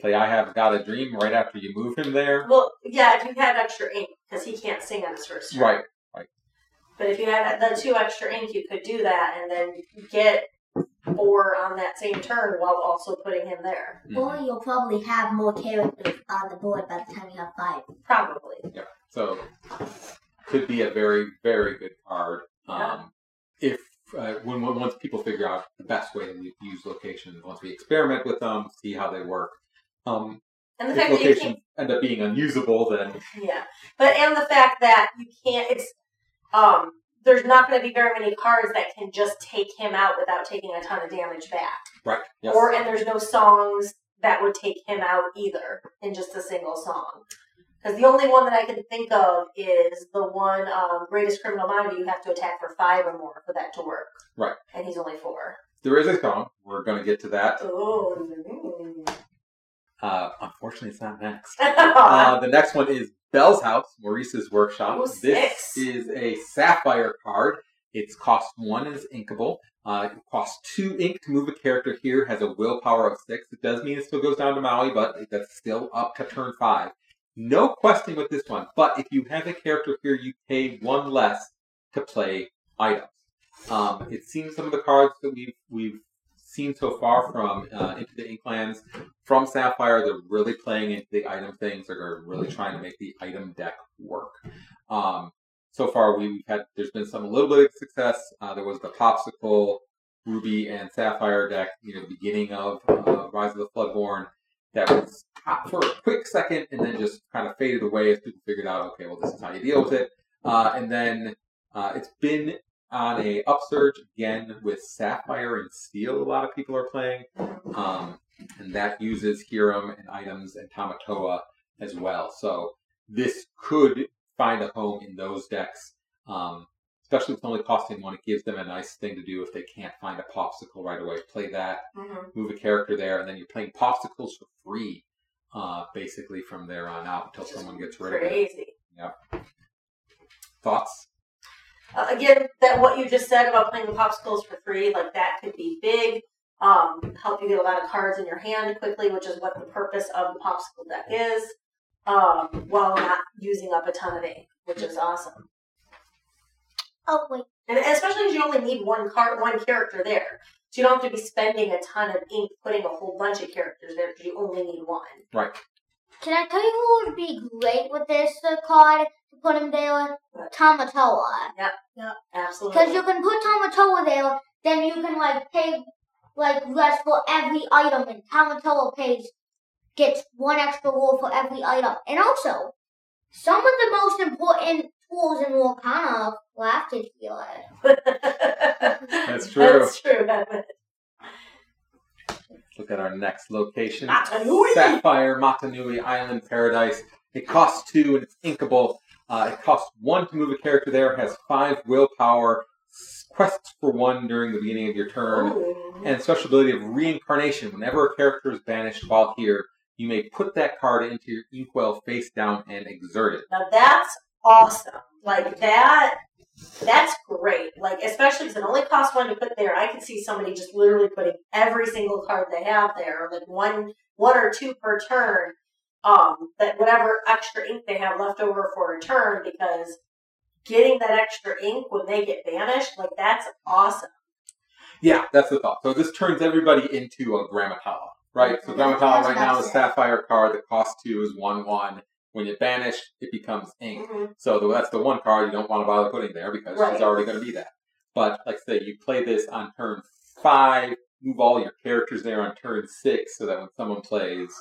Play I Have Got a Dream right after you move him there. Well, yeah, if you had extra ink, because he can't sing on his first turn. Right. But if you had the two extra ink, you could do that and then get four on that same turn while also putting him there. Or you'll probably have more characters on the board by the time you have five. Probably. So could be a very very good card. Um, if uh, when, when once people figure out the best way to use locations, once we experiment with them, see how they work. Um, And the if fact that you locations can't end up being unusable, then Yeah, but and the fact that you can't, it's um, there's not going to be very many cards that can just take him out without taking a ton of damage back, right, yes, or and there's no songs that would take him out either in just a single song. Because the only one that I can think of is the one um, Greatest Criminal Mind, you have to attack for five or more for that to work. Right. And he's only four. there is a song. We're going to get to that. Oh. Uh, unfortunately, it's not next. Uh, the next one is Belle's House, Maurice's Workshop. Ooh, this is a Sapphire card. It's cost one and is inkable. Uh, it costs two ink to move a character here, has a willpower of six. It does mean it still goes down to Maui, but that's still up to turn five. No questing with this one, but if you have a character here, you pay one less to play items. Um, it seems some of the cards that we've we've seen so far from uh, Into the Inklands from Sapphire, they're really playing into the item things. They're really trying to make the item deck work. Um, so far, we've had there's been some a little bit of success. Uh, there was the Popsicle, Ruby, and Sapphire deck You know, the beginning of uh, Rise of the Floodborn that was hot for a quick second and then just kind of faded away as people figured out, okay, well, this is how you deal with it. Uh, and then uh, it's been on a upsurge again with Sapphire and Steel. A lot of people are playing, um, and that uses Hiram and items and Tamatoa as well. So this could find a home in those decks, um, especially with only costing one. It gives them a nice thing to do if they can't find a popsicle right away. Play that, Mhm. move a character there, and then you're playing popsicles for free, uh, basically from there on out until someone gets rid of it. Crazy. Thoughts? Uh, again, that what you just said about playing the popsicles for free, like that could be big. Um, help you get a lot of cards in your hand quickly, which is what the purpose of the popsicle deck is. Um, while not using up a ton of ink, which is awesome. Oh wait, And especially as you only need one card, one character there, so you don't have to be spending a ton of ink putting a whole bunch of characters there because you only need one. Right. Can I tell you who would be great with this uh, card to put him there? What? Tamatoa. Absolutely. Because you can put Tamatoa there, then you can like pay like less for every item, and Tamatoa pays gets one extra roll for every item. And also, some of the most important tools in Wakana lasted here. That's true. That's true. Edmund. Look at our next location. Motunui! Sapphire Motunui Island Paradise. It costs two and it's inkable. Uh, it costs one to move a character there, has five willpower, quests for one during the beginning of your turn, Ooh. and special ability of reincarnation. Whenever a character is banished while here, you may put that card into your inkwell face down and exert it. Now that's awesome. Like that, that's great. Like especially because it only costs one to put there. I could see somebody just literally putting every single card they have there, like one, one or two per turn. Um, that whatever extra ink they have left over for a turn, because getting that extra ink when they get banished, like that's awesome. Yeah, that's the thought. So this turns everybody into a Gramma Tala, right? So. Gramma Tala right now is. Sapphire card that costs two is one one. When you banish, it becomes ink. Mhm. So the, that's the one card you don't want to bother putting there because Right. she's already going to be that. But like I say, you play this on turn five, move all your characters there on turn six, so that when someone plays,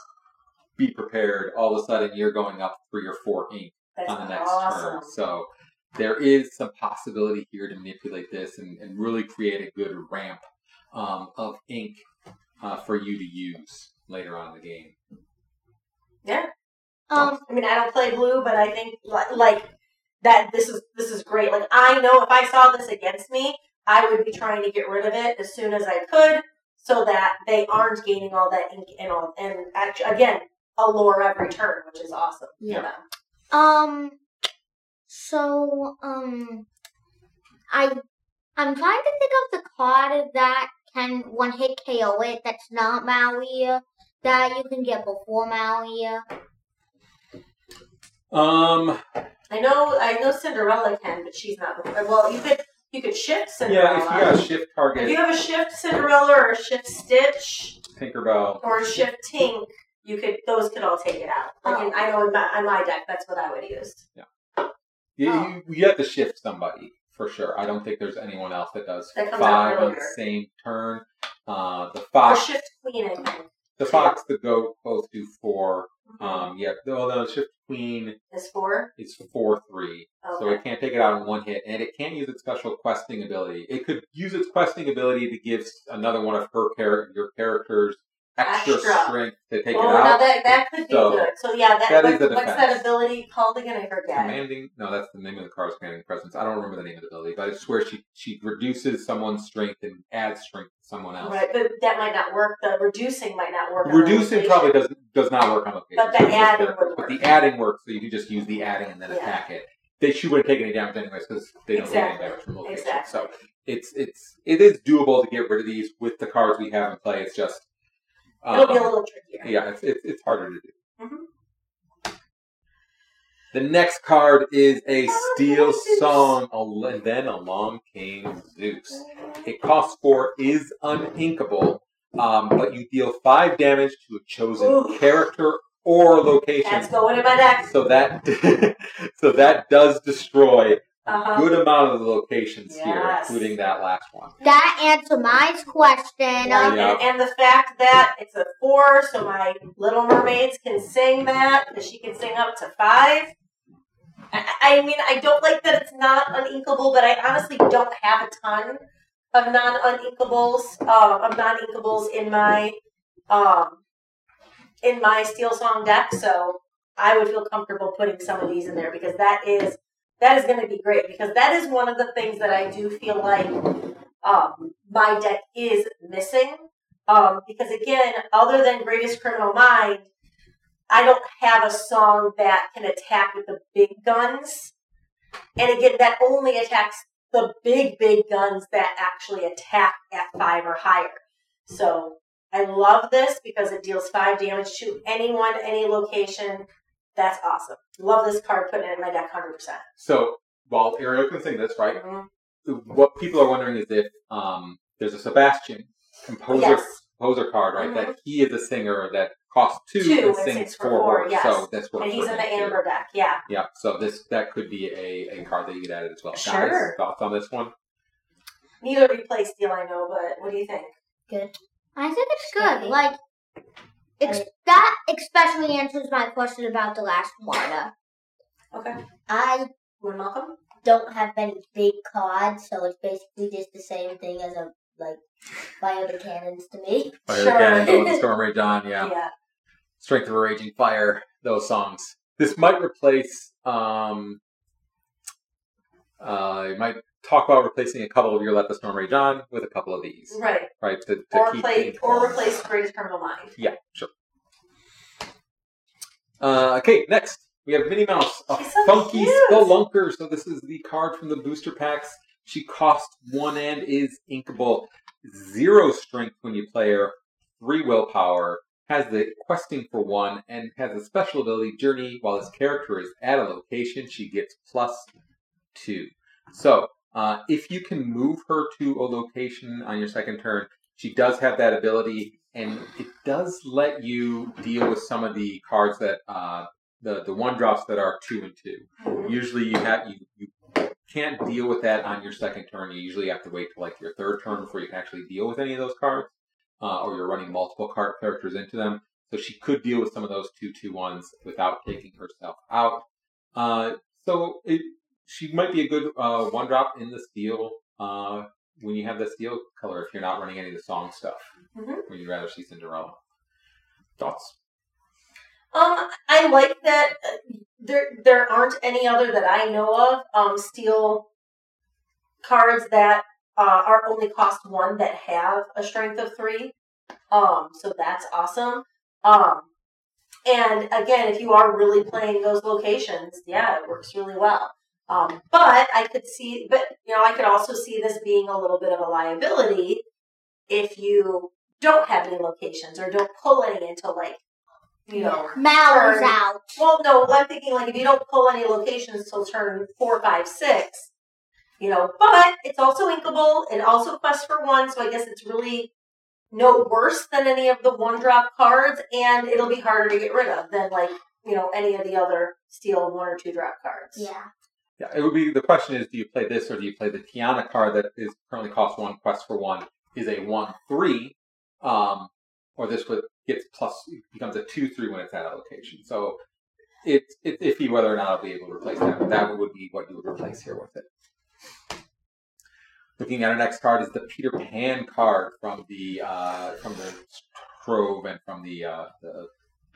be prepared. All of a sudden, you're going up three or four ink That's on the next awesome. turn. So there is some possibility here to manipulate this and, and really create a good ramp um, of ink uh, for you to use later on in the game. Yeah. Um, I mean, I don't play blue, but I think li- like that. This is this is great. Like I know if I saw this against me, I would be trying to get rid of it as soon as I could, so that they aren't gaining all that ink and all. And actually, again, a lure every turn, which is awesome. Yeah. You know? Um. So, um, I, I'm trying to think of the card that can one hit KO it. That's not Maui. That you can get before Maui. Um, I know, I know Cinderella can, but she's not. Well, you could You could shift Cinderella. Yeah, if you got a shift If you have a shift Cinderella or a shift Stitch Tinkerbell. or a shift Tink, you could those could all take it out. Like in, I know in my, on my deck, that's what I would use. You, Oh. you, you have to shift somebody for sure. I don't think there's anyone else that does That five out on the same turn. Uh, the Or fox, shift Queen, I think, the fox, the goat both do four. Mm-hmm. Um, yeah, no, the shift queen is four. It's four three, so it can't take it out in one hit, and it can't use its special questing ability. It could use its questing ability to give another one of her char- your characters extra, Extra. strength to take oh, it now out. that that could be So, good. So yeah, that, that is what- the what's that ability called again? I forget. Commanding, no, that's the name of the card's commanding presence. I don't remember the name of the ability, but I swear she she reduces someone's strength and adds strength to someone else. Right, but that might not work. The reducing might not work. the Reducing probably does does not work on location. But the So adding would But the adding works, so you can just use the adding and then Yeah. attack it. They she wouldn't take any damage anyways because they don't take Exactly. any damage from location. Exactly. So it's it's it is doable to get rid of these with the cards we have in play. It's just It'll be a um, little trickier. yeah, it's, it's it's harder to do. Mhm. The next card is a Oh, Steel. Song, and then along came Zeus. It costs four, is uninkable, um, but you deal five damage to a chosen Ooh. character or location. That's going in my deck. So that so that does destroy Uh-huh. good amount of the locations here, including that last one. That answered my question. Yeah, Um, Yeah. and, and the fact that it's a four, so my Little Mermaids can sing that, because she can sing up to five. I, I mean, I don't like that it's not uninkable, but I honestly don't have a ton of non-uninkables, uh, of non-inkables in my, um, in my Steel Song deck. So I would feel comfortable putting some of these in there because that is that is going to be great because that is one of the things that I do feel like um, my deck is missing. Um, because again, other than Greatest Criminal Mind, I don't have a song that can attack with the big guns. And again, that only attacks the big, big guns that actually attack at five or higher. So I love this because it deals five damage to anyone, any location. That's awesome. Love this card, putting it in my deck 100%. So while Ariel can sing this, right? Mhm. What people are wondering is if um, there's a Sebastian composer Yes. composer card, right? That he is a singer that costs two, Two and and sings sings for four. four, yes. So that's what And he's in the him, too. Amber deck, yeah. Yeah, so this that could be a, a card that you get added as well. Guys, Sure. thoughts on this one? Neither replay deal, I know, but what do you think? Good. I think it's good. Like, it's, that especially answers my question about the last one. Okay. I Well, Malcolm? don't have any big cards, so it's basically just the same thing as a like fire the cannons to me. Fire Sure. the Cannon, Blow Storm Rage On, yeah. Yeah. Strength of a Raging Fire, those songs. This might replace, um, uh, you might talk about replacing a couple of your Let the Storm Rage On with a couple of these, Right. right? To, to Or keep play things or replace Greatest Criminal Mind. Yeah, sure. Uh, okay, next we have Minnie Mouse, a so funky cute. spelunker. So this is the card from the booster packs. She costs one and is inkable. Zero strength when you play her. Three willpower. Has the questing for one and has a special ability journey. While this character is at a location, she gets plus two. So uh, if you can move her to a location on your second turn, she does have that ability, and it does let you deal with some of the cards that uh, the the one drops that are two and two. Usually, you have you you can't deal with that on your second turn. You usually have to wait till like your third turn before you can actually deal with any of those cards, uh, or you're running multiple card characters into them. So she could deal with some of those two two ones without taking herself out. Uh, so it she might be a good uh, one drop in the steel uh, when you have the steel color if you're not running any of the song stuff. Mhm. When you'd rather see Cinderella. Thoughts? Um, I like that uh, there there aren't any other that I know of um steel cards that uh, are only cost one that have a strength of three. Um, so that's awesome. Um, and again, if you are really playing those locations, yeah, it works really well. Um, but I could see, but you know, I could also see this being a little bit of a liability if you don't have any locations or don't pull any until like, you know, Mallory's Turn. out. well, no, I'm thinking like if you don't pull any locations till turn four, five, six, You know, but it's also inkable. It also quests for one, so I guess it's really no worse than any of the one drop cards, and it'll be harder to get rid of than like you know any of the other steel one or two drop cards. Yeah. Yeah, it would be the question is do you play this or do you play the Tiana card that is currently cost one quest for one is a one three, um, or this would gets plus becomes a two three when it's at a location. So it's it's iffy whether or not I'll be able to replace that, but that would be what you would replace here with it. Looking at our next card is the Peter Pan card from the uh, from the Trove and from the uh, the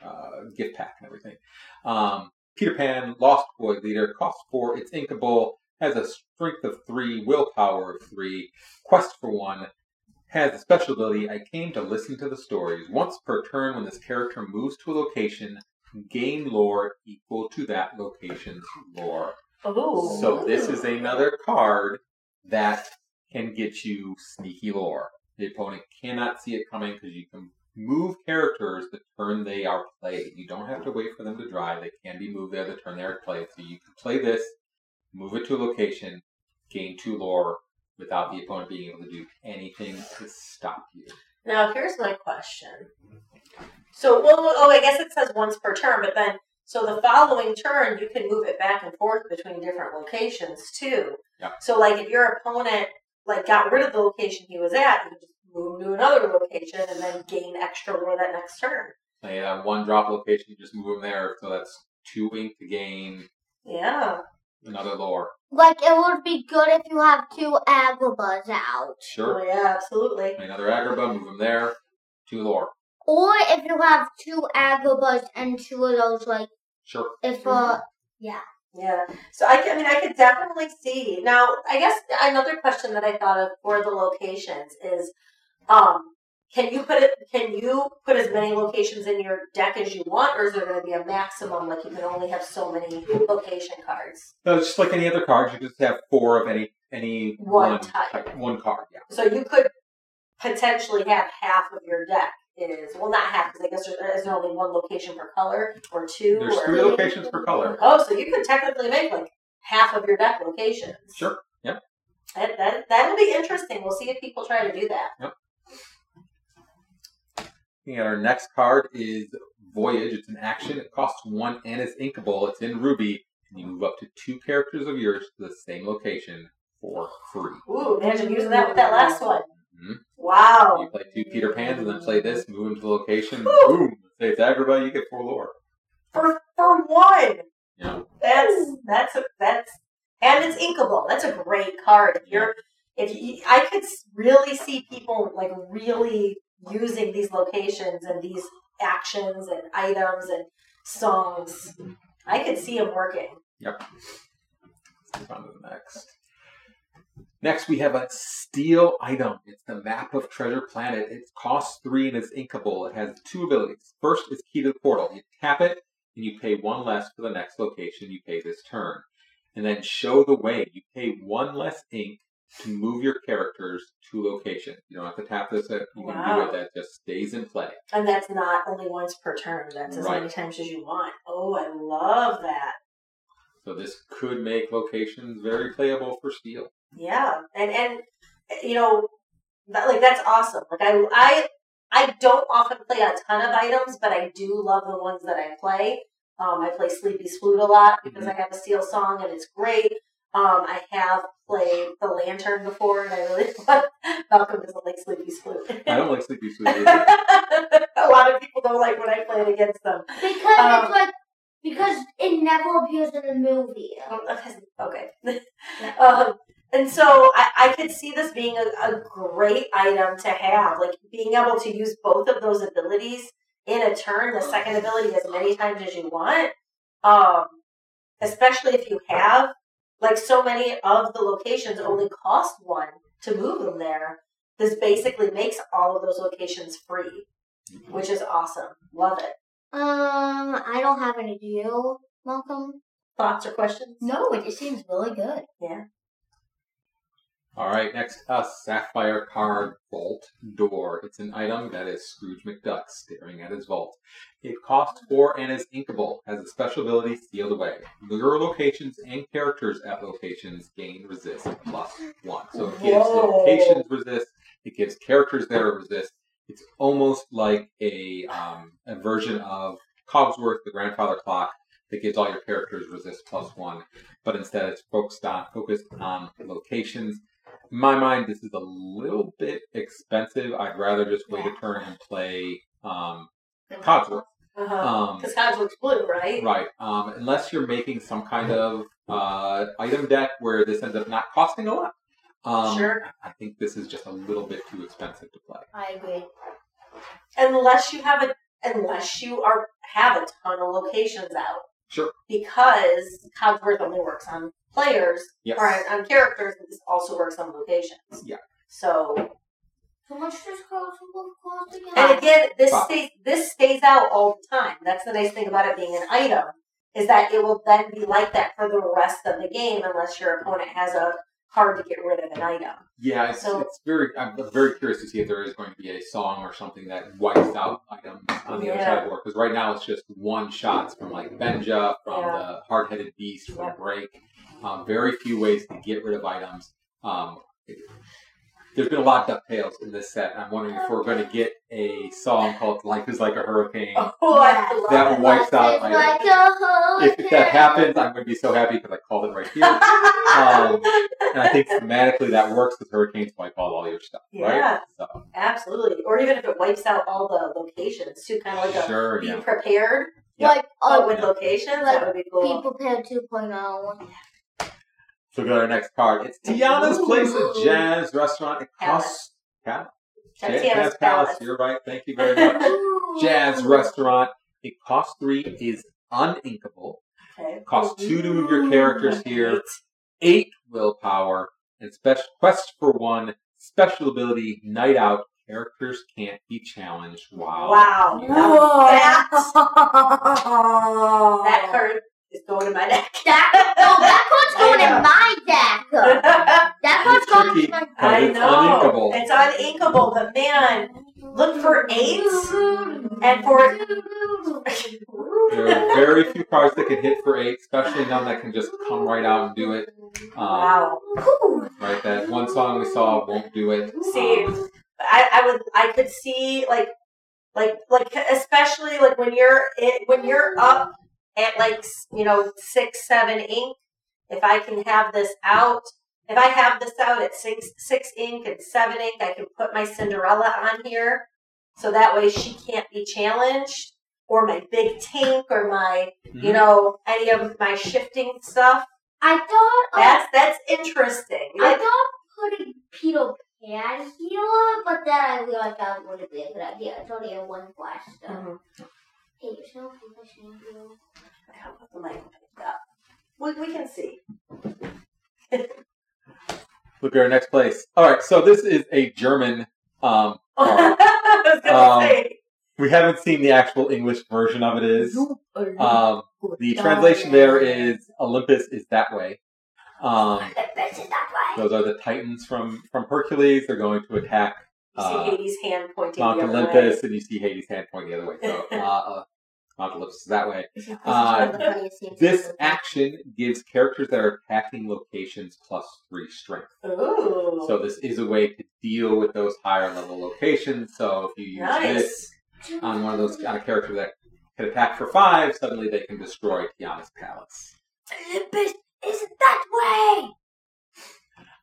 uh, gift pack and everything. Um, Peter Pan, Lost Boy Leader, costs four, it's inkable, has a strength of three, willpower of three, quest for one, has a special ability. I came to listen to the stories. Once per turn, when this character moves to a location, gain lore equal to that location's lore. Oh, So this is another card that can get you sneaky lore. The opponent cannot see it coming because you can move characters the turn they are played. You don't have to wait for them to dry. They can be moved there the turn they are played. So you can play this, move it to a location, gain two lore without the opponent being able to do anything to stop you. Now, here's my question. So, well, oh, I guess it says once per turn, but then, so the following turn, you can move it back and forth between different locations too. Yeah. So, like, if your opponent like got rid of the location he was at, you just move to another location and then gain extra lore that next turn. Play a one drop location, you just move them there. So that's two ink to gain Yeah. another lore. Like it would be good if you have two Agrabahs out. Sure. Oh, yeah, absolutely. Play another Agrabah, move them there, two lore. Or if you have two Agrabahs and two of those, like, Sure. if, uh, Yeah. Yeah. So I, I mean, I could definitely see. Now, I guess another question that I thought of for the locations is, um, can you put it? Can you put as many locations in your deck as you want, or is there going to be a maximum? Like you can only have so many location cards. No, it's just like any other cards. You just have four of any any One type. one card. Yeah. So you could potentially have half of your deck is well, not half because I guess there, is there only one location per color or two? There's or, three locations per color. Oh, so you could technically make like half of your deck locations. Sure. Yep. That, that that'll be interesting. We'll see if people try to do that. Looking at our next card is Voyage. It's an action. It costs one and it's inkable. It's in Ruby, and you move up to two characters of yours to the same location for free. Ooh, imagine using that with that last one. Mhm. Wow. You play two Peter Pans and then play this, move into the location, Woo. boom. Say it's Agrabah, you get four lore. For for one. Yeah. That's that's a, that's and it's inkable. That's a great card. If you're if you, I could really see people like really using these locations and these actions and items and songs. I could see them working. Let's move on to the next. Next, we have a steel item. It's the map of Treasure Planet. It costs three and it's inkable. It has two abilities. First is Key to the Portal. You tap it and you pay one less for the next location you pay this turn. And then Show the Way. You pay one less ink to move your characters to locations. You don't have to tap this. You can do it. That just stays in play. And that's not only once per turn. That's as Right. many times as you want. Oh, I love that. So this could make locations very playable for steel. Yeah, and and you know, that, like that's awesome. Like I I I don't often play a ton of items, but I do love the ones that I play. Um, I play Sleepy's Flute a lot because I have a steel song and it's great. Um, I have played the Lantern before, and I really love. Malcolm doesn't like Sleepy's Flute. I don't like Sleepy Sleep a lot of people don't like when I play it against them. because Um, it's like, because it never appears in the movie. Okay. um, and so I, I could see this being a, a great item to have, like being able to use both of those abilities in a turn, the second ability as many times as you want. Um, especially if you have, like so many of the locations only cost one to move them there. This basically makes all of those locations free, which is awesome. Love it. Um, I don't have any. deal, you, Malcolm? Thoughts or questions? No, it just seems really good. All right, next a sapphire card vault door. It's an item that is Scrooge McDuck staring at his vault. It costs four and is inkable. Has a special ability sealed away. Lure locations and characters at locations gain resist plus one. So it gives Whoa. locations resist. It gives characters there resist. It's almost like a um, a version of Cogsworth, the grandfather clock, that gives all your characters resist plus one, but instead it's focused on focused on locations. In my mind, this is a little bit expensive. I'd rather just wait a turn and play um, Cogsworth. Uh-huh. Um, Because looks blue, right? right. Um, unless you're making some kind of uh, item deck where this ends up not costing a lot. Um, Sure. I think this is just a little bit too expensive to play. I agree. Unless you have a, unless you are have a ton of locations out. Sure. Because Cogsworth only works on players Yes. or on, on characters, and this also works on locations. Yeah. So, How much does Cosmo cost again? and again, this Five. stays this stays out all the time. That's the nice thing about it being an item is that it will then be like that for the rest of the game unless your opponent has a card to get rid of an item. Yeah, it's, So- it's very. I'm very curious to see if there is going to be a song or something that wipes out items on the other side of the board. Because right now it's just one shots from like Benja, from Yeah. the hard-headed beast, from Yeah. Break. Um, very few ways to get rid of items. Um, there's been a lot of Ducktales in this set. I'm wondering if we're going to get a song called "Life Is Like a Hurricane." Oh, I love That wipes out It's items. like a If, if that happens, I'm going to be so happy because I called it right here. Um, and I think thematically that works because hurricanes wipe out all your stuff, Yeah. right? So, Absolutely. Or even if it wipes out all the locations too, kind of like a sure, be yeah. prepared, Yeah. Like but uh, with locations, that would be be cool. prepared 2.0. So go to our next card. It's Tiana's Place, a jazz restaurant. It costs Palace. Jazz Palace. Palace. You're right. Thank you very much. jazz restaurant. It costs three. Is uninkable. Okay. Costs two to move your characters here. Eight willpower and special quest for one. Special ability. Night out. Characters can't be challenged. Wow. Wow. Now that, Whoa. that card is going in my deck. That, no, that card's going in my deck. That card's going in my deck. I it's know. uninkable. It's uninkable, but man, look for eights and for There are very few cards that can hit for eight, especially none that can just come right out and do it. Um, wow. Right, that one song we saw won't do it. See, Um, I, I would I could see like like like especially like when you're it, when you're up at like you know six seven ink if I can have this out if I have this out at six six ink and seven ink I can put my Cinderella on here so that way she can't be challenged or my big tank or my Mm-hmm. you know any of my shifting stuff I thought uh, that's that's interesting I Like, thought putting Peter Pan here, but then I realized that wouldn't be a good idea. It's only a one flash stuff. mhm. Hey, you're so listening to How about the mic picked up? We, we can see. Look at our next place. All right, so this is a German. Um, card. I was gonna Um, say. we haven't seen the actual English version of it. Is um, the translation there is Olympus is that way. Um, This is that way. those are the Titans from from Hercules. They're going to attack You see uh, Hades' hand pointing Mount the other Olympus, and you see Hades' hand pointing the other way. So uh, uh, Mount Olympus is that way. This Uh, one of the funniest scenes This action gives characters that are attacking locations plus three strength. Ooh. So this is a way to deal with those higher level locations. So if you use this on one of those on a character that can attack for five, suddenly they can destroy Tiana's palace. Olympus isn't that way.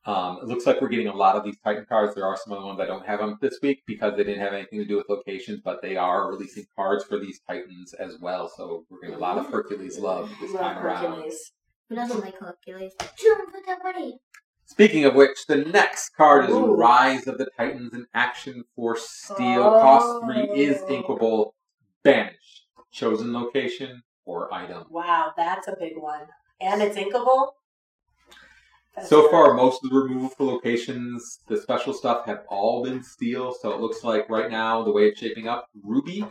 Um, it looks like we're getting a lot of these Titan cards. There are some other ones I don't have them this week because they didn't have anything to do with locations, but they are releasing cards for these Titans as well. So we're getting a lot of Hercules love this Love time around. Who doesn't like Hercules? The money. Speaking of which, the next card is Ooh. Rise of the Titans in Action for Steel. Cost three is Oh. inkable. Banish. Chosen location or item. Wow, that's a big one. And it's inkable? That's So far, most of the removal for locations, the special stuff, have all been steel. So it looks like right now, the way it's shaping up, Ruby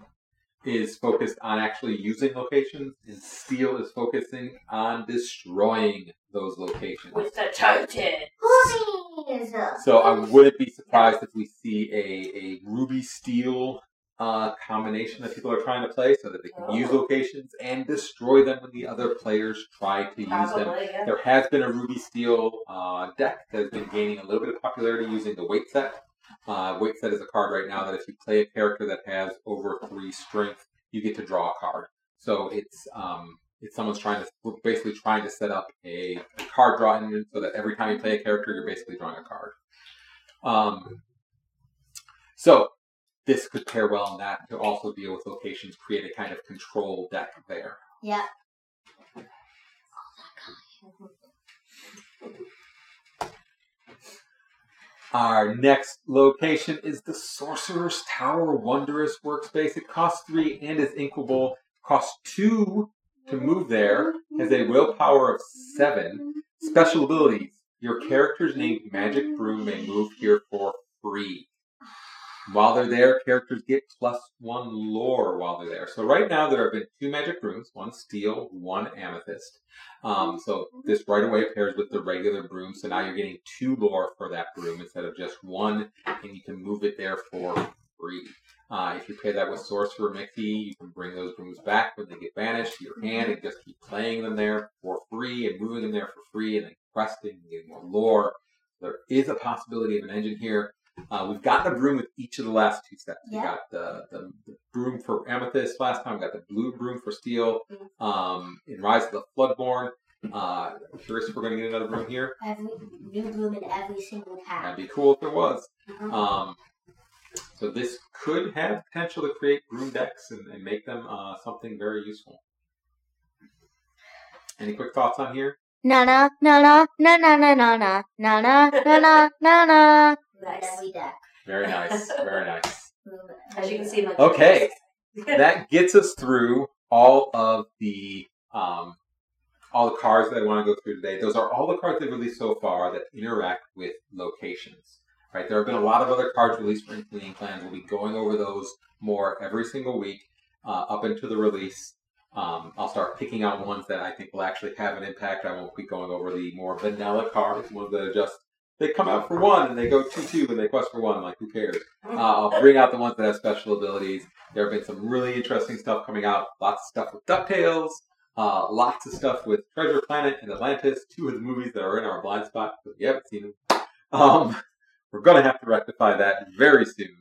is focused on actually using locations, and Steel is focusing on destroying those locations. With the Titan. Ponies. So I wouldn't be surprised if we see a, a ruby steel uh, combination that people are trying to play so that they can use Oh. locations and destroy them when the other players try to use them. Yeah. There has been a ruby steel uh, deck that has been gaining a little bit of popularity using the weight set. Uh, weight set is a card right now that if you play a character that has over three strength, you get to draw a card. So it's um, it's someone's trying to we're basically trying to set up a card draw engine so that every time you play a character, you're basically drawing a card. Um, so this could pair well in that to also deal with locations, create a kind of control deck there. Yeah. Our next location is the Sorcerer's Tower Wondrous Workspace. It costs three and is inkable. Costs two to move there. Has a willpower of seven. Special abilities. Your character's named Magic Broom may move here for free. While they're there, characters get plus one lore while they're there. So right now there have been two magic brooms, one steel, one amethyst. Um, so this right away pairs with the regular broom. So now you're getting two lore for that broom instead of just one, and you can move it there for free. Uh, if you pair that with Sorcerer Mickey, you can bring those brooms back when they get banished to your hand and just keep playing them there for free and moving them there for free and then questing and getting more lore. There is a possibility of an engine here. Uh, we've gotten a broom with each of the last two sets. We got the, the, the broom for Amethyst last time. We got the blue broom for Steel. Um, in Rise of the Floodborn. Uh, I'm curious if we're going to get another broom here. Every new room in every single pack. That'd be cool if there was. Mhm. Um, so this could have potential to create broom decks and, and make them uh, something very useful. Any quick thoughts on here? Na na na na na na na na na na na na na na Nice. Deck. Very nice. Very nice. As you can see, my Okay. that gets us through all of the um, all the cards that I want to go through today. Those are all the cards they've released so far that interact with locations. Right? There have been a lot of other cards released for Inkling Clans. We'll be going over those more every single week uh, up into the release. Um, I'll start picking out ones that I think will actually have an impact. I won't be going over the more vanilla cards, ones that are just they come out for one and they go two two and they quest for one. Like who cares? Uh, I'll bring out the ones that have special abilities. There have been some really interesting stuff coming out. Lots of stuff with DuckTales. Uh, lots of stuff with Treasure Planet and Atlantis. Two of the movies that are in our blind spot, but we haven't seen them. Um, we're going to have to rectify that very soon.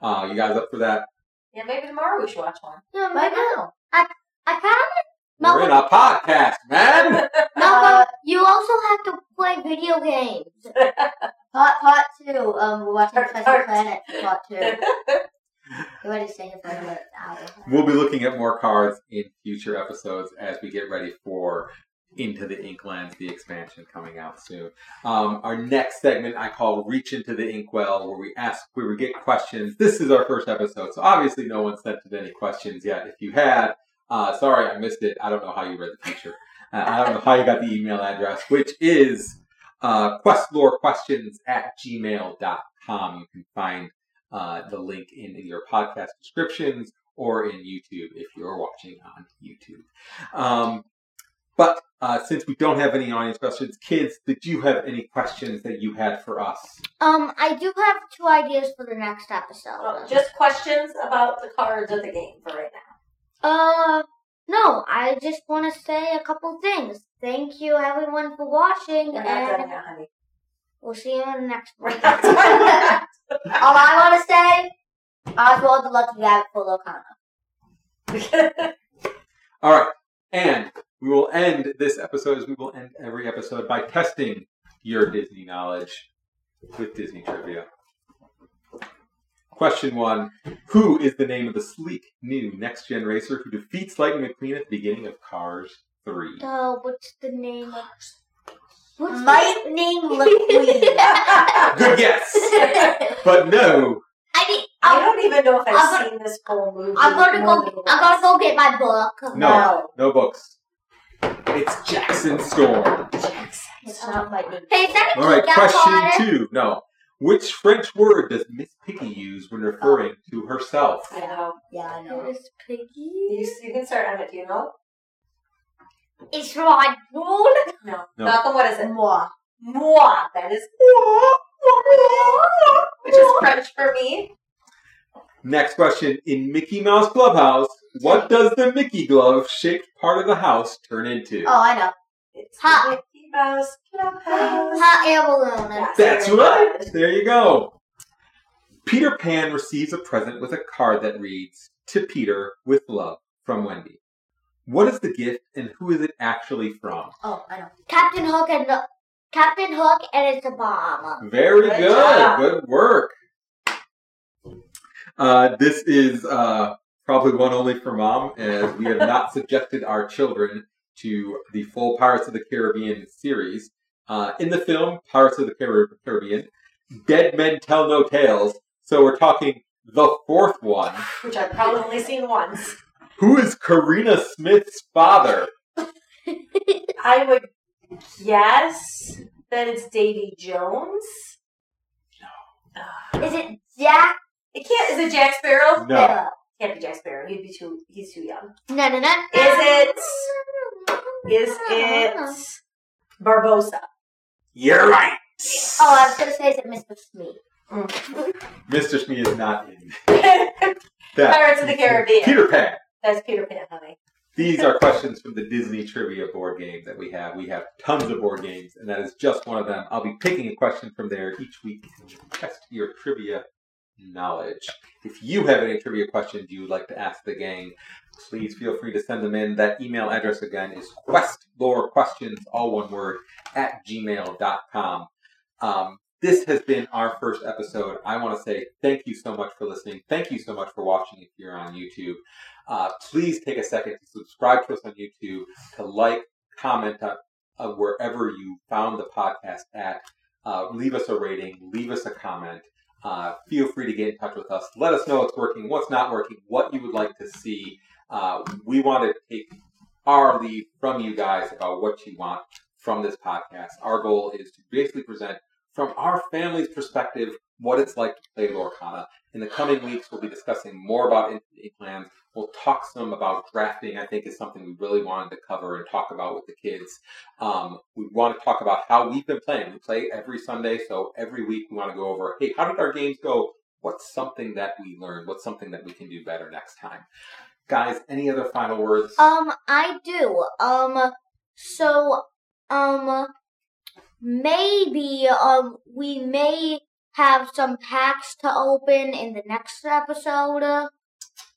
Uh, you guys up for that? Yeah, maybe tomorrow we should watch one. No, Right maybe now. I kind of We're in a podcast, man! no, Uh, but you also have to play video games. Part part two. Um, we're watching Treasure Planet. Part two. You ready to stay here for another hour? We'll be looking at more cards in future episodes as we get ready for Into the Inklands, the expansion coming out soon. Um, our next segment I call Reach Into the Inkwell, where we ask, where we get questions. This is our first episode, so obviously no one sent in any questions yet. If you had, uh, sorry, I missed it. I don't know how you read the future. Uh, I don't know how you got the email address, which is uh, questlore_questions at gmail.com. You can find uh, the link in, in your podcast descriptions or in YouTube if you're watching on YouTube. Um, but uh, since we don't have any audience questions, kids, did you have any questions that you had for us? Um, I do have two ideas for the next episode. Well, just questions about the cards of the game for right now. Uh, no, I just want to say a couple things. Thank you, everyone, for watching, We're not done and yet, honey. we'll see you in the next one. not done yet. All I want to say, Oswald the Lucky Rabbit for Lorcana. All right, and we will end this episode as we will end every episode by testing your Disney knowledge with Disney trivia. Question one Who is the name of the sleek, new next gen racer who defeats Lightning McQueen at the beginning of Cars 3? Oh, what's the name of... What's Lightning McQueen. Good guess! But no, I need... I I'm, don't even know if I've I'm gonna- seen this whole movie. I'm gonna go... I'm gonna go get my book. no, no books. It's Jackson Storm. It's not Lightning. Hey, is that a All right, question water? two. No. Which French word does Miss Piggy use when referring oh. to herself? I know. Yeah, I know. Miss Piggy? you can start on it. Do you know? It's my rule. No. No. Malcolm, what is it? Moi. moi. That is moi. which is French for me. Next question. In Mickey Mouse Clubhouse, what does the Mickey glove shaped part of the house turn into? Oh, I know. It's Hot. The Mickey Mouse Clubhouse. Hot air balloon. Yes, That's right. There you go. Peter Pan receives a present with a card that reads, To Peter with love from Wendy. What is the gift and who is it actually from? Oh, I know. Captain Hook and the Captain Hook and it's a bomb. Very Good good. Good work. Uh, this is uh, probably one only for mom, as we have not subjected our children to the full Pirates of the Caribbean series. Uh, in the film Pirates of the Car- Caribbean, Dead Men Tell No Tales. So we're talking the fourth one. Which I've probably only seen once. Who is Carina Smyth's father? I would guess that it's Davy Jones. No. Is it Jack? It can't. Is it Jack Sparrow? No. Sparrow? Can't be Jack Sparrow. He'd be too. He's too young. No, no, no. Is it? Is ah, it Barbossa? You're right. Oh, I was gonna say is it Mr. Smee? Mr. Mm. Smee is not in Pirates of the Caribbean. Peter Pan. That's Peter Pan, honey. These are questions from the Disney trivia board game that we have. We have tons of board games, and that is just one of them. I'll be picking a question from there each week to test your trivia knowledge. If you have any trivia questions you would like to ask the gang, please feel free to send them in. That email address again is questlore questions, all one word, at gmail.com. Um, this has been our first episode. I want to say thank you so much for listening. Thank you so much for watching if you're on YouTube. Uh, please take a second to subscribe to us on YouTube, to like, comment on uh, wherever you found the podcast at. Uh, leave us a rating, leave us a comment. Uh, feel free to get in touch with us. Let us know what's working, what's not working, what you would like to see. Uh, we want to take our lead from you guys about what you want from this podcast. Our goal is to basically present from our family's perspective what it's like to play Lorcana. In the coming weeks, we'll be discussing more about Into the Inklands. We'll talk some about drafting, I think is something we really wanted to cover and talk about with the kids. Um, we want to talk about how we've been playing. We play every Sunday, so every week we want to go over, hey, how did our games go? What's something that we learned? What's something that we can do better next time? Guys, any other final words? Um, I do. Um, so, um, maybe, um, we may have some packs to open in the next episode. uh,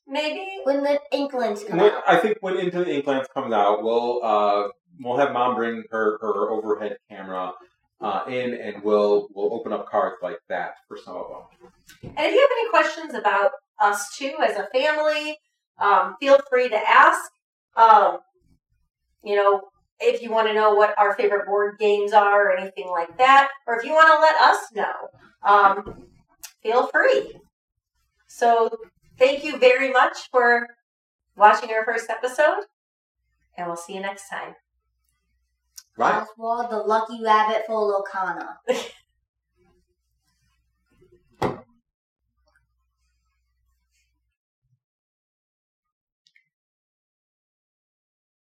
Maybe. When the Inklings come When- out. I think when Into the Inklands comes out, we'll uh, we'll have mom bring her, her overhead camera uh, in, and we'll we'll open up cards like that for some of them. And if you have any questions about us too as a family, um, feel free to ask. Um, you know, if you want to know what our favorite board games are or anything like that, or if you want to let us know, um, feel free. So, thank you very much for watching our first episode, and we'll see you next time. Right. Oswald the Lucky Rabbit for Lorcana.